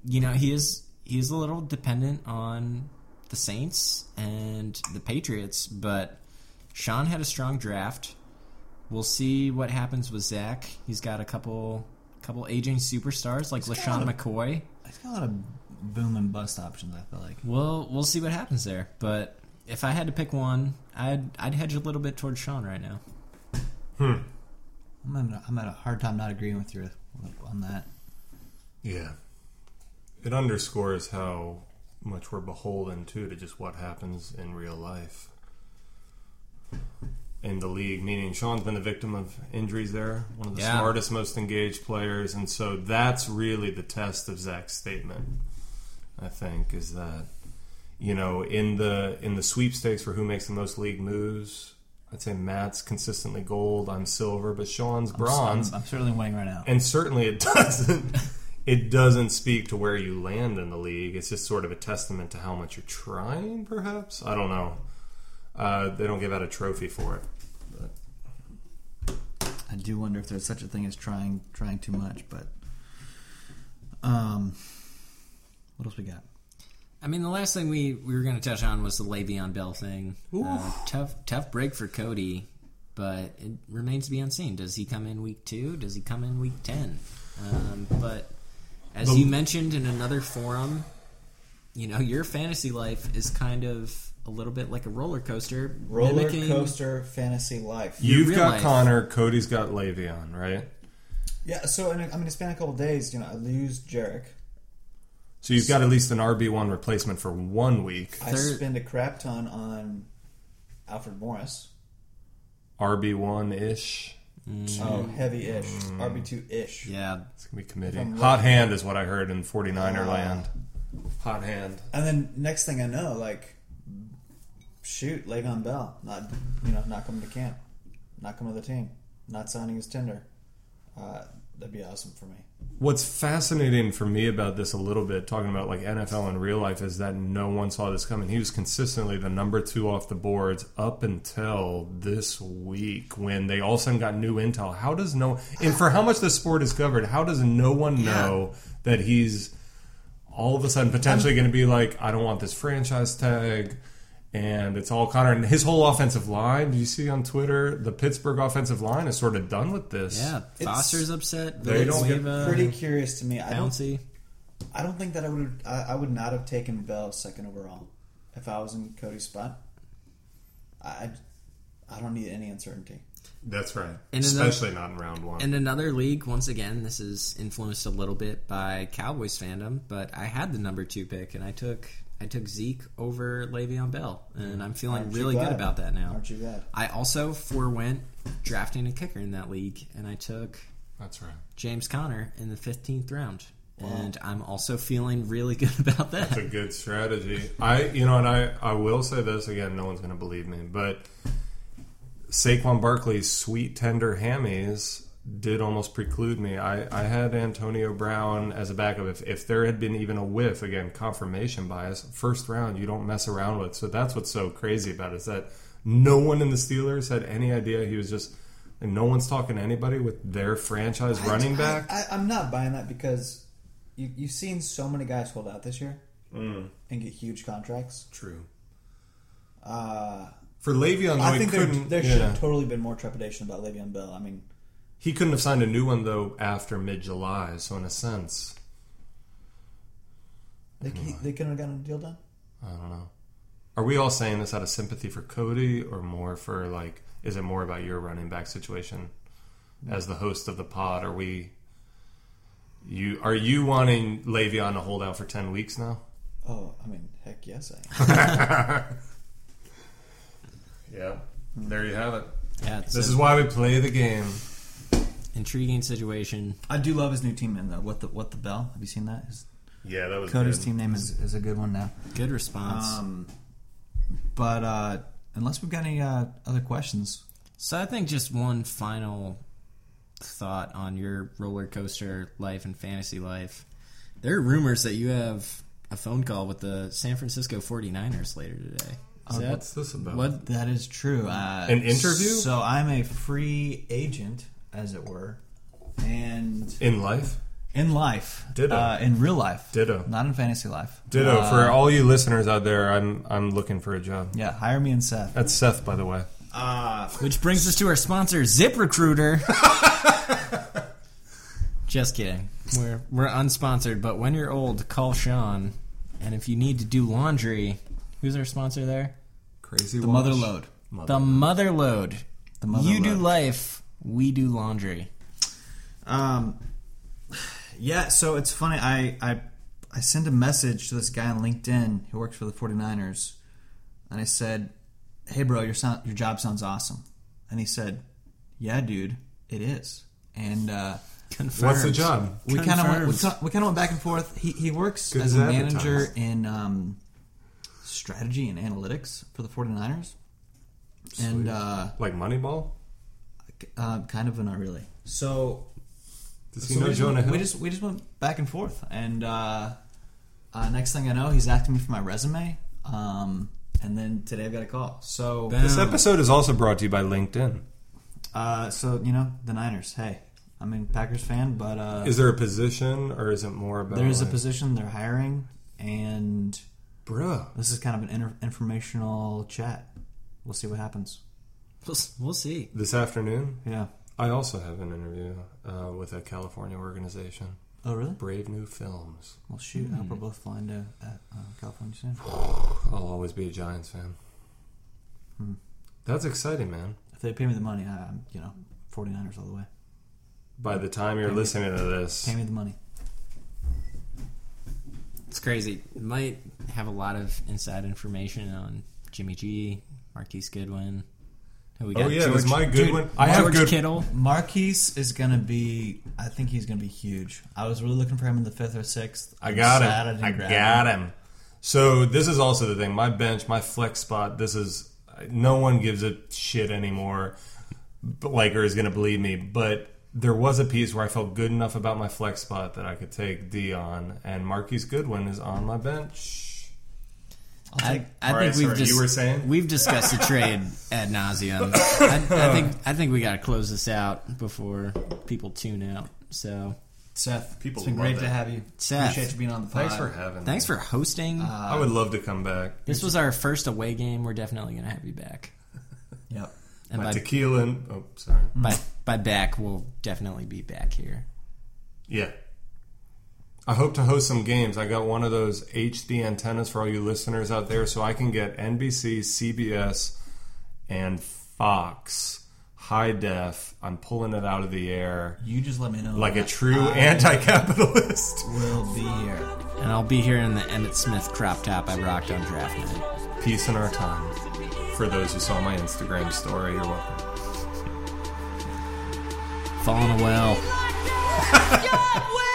you know he is he is a little dependent on the Saints and the Patriots, but Sean had a strong draft. We'll see what happens with Zach. He's got a couple couple aging superstars like got LeSean McCoy. I've got a lot of boom and bust options. I feel like. We'll we'll see what happens there. But if I had to pick one, I'd I'd hedge a little bit towards Sean right now. Hmm. I'm having a, I'm having a hard time not agreeing with you on that. Yeah. It underscores how much we're beholden too to just what happens in real life in the league. Meaning, Sean's been the victim of injuries there, one of the Yeah. smartest, most engaged players, and so that's really the test of Zach's statement. I think is that you know in the in the sweepstakes for who makes the most league moves. I'd say Matt's consistently gold. I'm silver, but Sean's bronze. I'm, I'm certainly winning right now. and certainly it doesn't it doesn't speak to where you land in the league it's just sort of a testament to how much you're trying perhaps i don't know uh, they don't give out a trophy for it but I do wonder if there's such a thing as trying trying too much, but um, what else we got? I mean, the last thing we, we were going to touch on was the Le'Veon Bell thing. Uh, tough tough break for Cody, but it remains to be unseen. Does he come in week two? Does he come in week ten? Um, but as The- you mentioned in another forum, you know your fantasy life is kind of a little bit like a roller coaster. Roller coaster fantasy life. You've got life. connor cody's got le'veon right Yeah, so in a, I mean, it's been a couple days. You know, I lose Jerick. so you've got at least an rb1 replacement for one week I Third- spend a crap ton on Alfred Morris. rb1-ish Oh, heavy-ish, RB two ish. Yeah, it's gonna be committee From hot hand is what i heard in 49er Ah. land hot hand And then next thing I know, like, shoot, Le'Veon Bell, not you know, not coming to camp, not coming to the team, not signing his tender. Uh, that'd be awesome for me. What's fascinating for me about this a little bit, talking about like NFL in real life, is that no one saw this coming. He was consistently the number two off the boards up until this week when they all of a sudden got new intel. How does no, and for how much the sport is covered, how does no one know that he's all of a sudden potentially going to be like, I don't want this franchise tag? And it's all Connor and his whole offensive line. Do you see on Twitter the Pittsburgh offensive line is sort of done with this? yeah. It's- Foster's upset. They don't get Villanueva, Pretty curious to me. I don't. bouncy. I don't think that I would. I, I would not have taken Bell second overall if I was in Cody's spot. I. I don't need any uncertainty. That's right. And another- Especially not in round one. In another league, once again, this is influenced a little bit by Cowboys fandom, but I had the number two pick, and I took I took Zeke over Le'Veon Bell, and I'm feeling Aren't really good about that now. Aren't you glad? I also forewent drafting a kicker in that league, and I took That's right. James Conner in the 15th round, and I'm also feeling really (laughs) good about that. That's a good strategy. I, you know, and I, I will say this again. No one's going to believe me, but Saquon Barkley's sweet tender hammies did almost preclude me. I, I had Antonio Brown as a backup. If, if there had been even a whiff, again, confirmation bias, first round, you don't mess around with. So that's what's so crazy about it is that no one in the Steelers had any idea he was just. And no one's talking to anybody with their franchise running back. I, I'm not buying that because you, you've seen so many guys hold out this year Mm. and get huge contracts. True. Uh, For Le'Veon, though, I he think there, there yeah. should have totally been more trepidation about Le'Veon Bell. I mean, He couldn't have signed a new one though after mid July, so in a sense, they, he, they couldn't have gotten a deal done. I don't know. Are we all saying this out of sympathy for Cody, or more for like, is it more about your running back situation as the host of the pod? Are we? You are you wanting Le'Veon to hold out for ten weeks now? Oh, I mean, heck yes, I am. (laughs) Yeah, there you have it. Yeah, This so is why we play the game. Intriguing situation. I do love his new team name though. What the what the bell? Have you seen that? His, Yeah, that was Cody's good. team name is, is a good one now. Good response. Um, but uh, unless we've got any uh, other questions, so I think just one final thought on your roller coaster life and fantasy life. There are rumors that you have a phone call with the San Francisco 49ers later today. Is Oh, that What's this about? what? that is true. Uh, An interview? So I'm a free agent, as it were, and In life? in life, Ditto. uh, in real life, Ditto. not in fantasy life. Ditto. Uh, For all you listeners out there, I'm I'm looking for a job. yeah, hire me and Seth. That's Seth, by the way. Uh, Which brings us to our sponsor, ZipRecruiter. (laughs) Just kidding. We're we're unsponsored, but when you're old, call Sean. And if you need to do laundry, who's our sponsor there? Crazy. the mother load. The Mother Load. The mother you do life, we do laundry. Um, yeah, so it's funny. I, I I sent a message to this guy on LinkedIn who works for the 49ers, and I said, "Hey, bro, your sound, your job sounds awesome." And he said, "Yeah, dude, it is." And uh, Confirmed. What's the job? we kind of went, we kind we kind of went back and forth. He he works Good as a manager in um, strategy and analytics for the 49ers, and uh, Like Moneyball? Uh, kind of, but not really. So Does he So know we, just, Jonah Hill? we just we just went back and forth, and uh, uh, next thing I know, he's asking me for my resume. Um, and then today I've got a call. So Bam. this episode is also brought to you by LinkedIn. uh, so you know the Niners. Hey, I'm a Packers fan, but uh, Is there a position, or is it more about? there is a like- position they're hiring, and Bruh. this is kind of an inter- informational chat. We'll see what happens. We'll, we'll see. This afternoon, Yeah. I also have an interview uh, with a California organization, Oh really? Brave New Films. Well, shoot. I hope we're both flying to uh, uh, California soon. (sighs) I'll always be a Giants fan. Hmm. That's exciting, man. If they pay me the money, I- I'm you know 49ers all the way. By the time you're Pay me- listening to this, Pay me the money. It's crazy. Might have a lot of inside information on Jimmy G, Marquise Goodwin. Who we got? oh yeah, George, there's my good dude, one. I have George good. Kittle. Marquise is gonna be. I think he's gonna be huge. I was really looking for him in the fifth or sixth. I I'm got sad him. didn't I got him. So this is also the thing. My bench, my flex spot. This is no one gives a shit anymore. But like or is going to believe me. But there was a piece where I felt good enough about my flex spot that I could take Dion and Marquise Goodwin is on my bench. I'll. I, I think right, we've sorry, just you were saying? we've discussed the trade (laughs) ad nauseum. I, I uh-huh. think I think we got to close this out before people tune out. So Seth, People it's been great it. to have you. Seth. Appreciate you being on the pod. Thanks for having thanks me. for hosting. Uh, I would love to come back. this was our first away game. We're definitely gonna have you back. (laughs) Yep. And My by, tequila and oh sorry. by by back, we'll definitely be back here. Yeah. I hope to host some games. I got one of those HD antennas for all you listeners out there, so I can get NBC, CBS, and Fox high def. I'm pulling it out of the air You just let me know. like a true I anti-capitalist. Will be here. And I'll be here in the Emmitt Smith crop top I rocked on draft night. Peace in our time. For those who saw my Instagram story, you're welcome. Falling a well. (laughs) God will.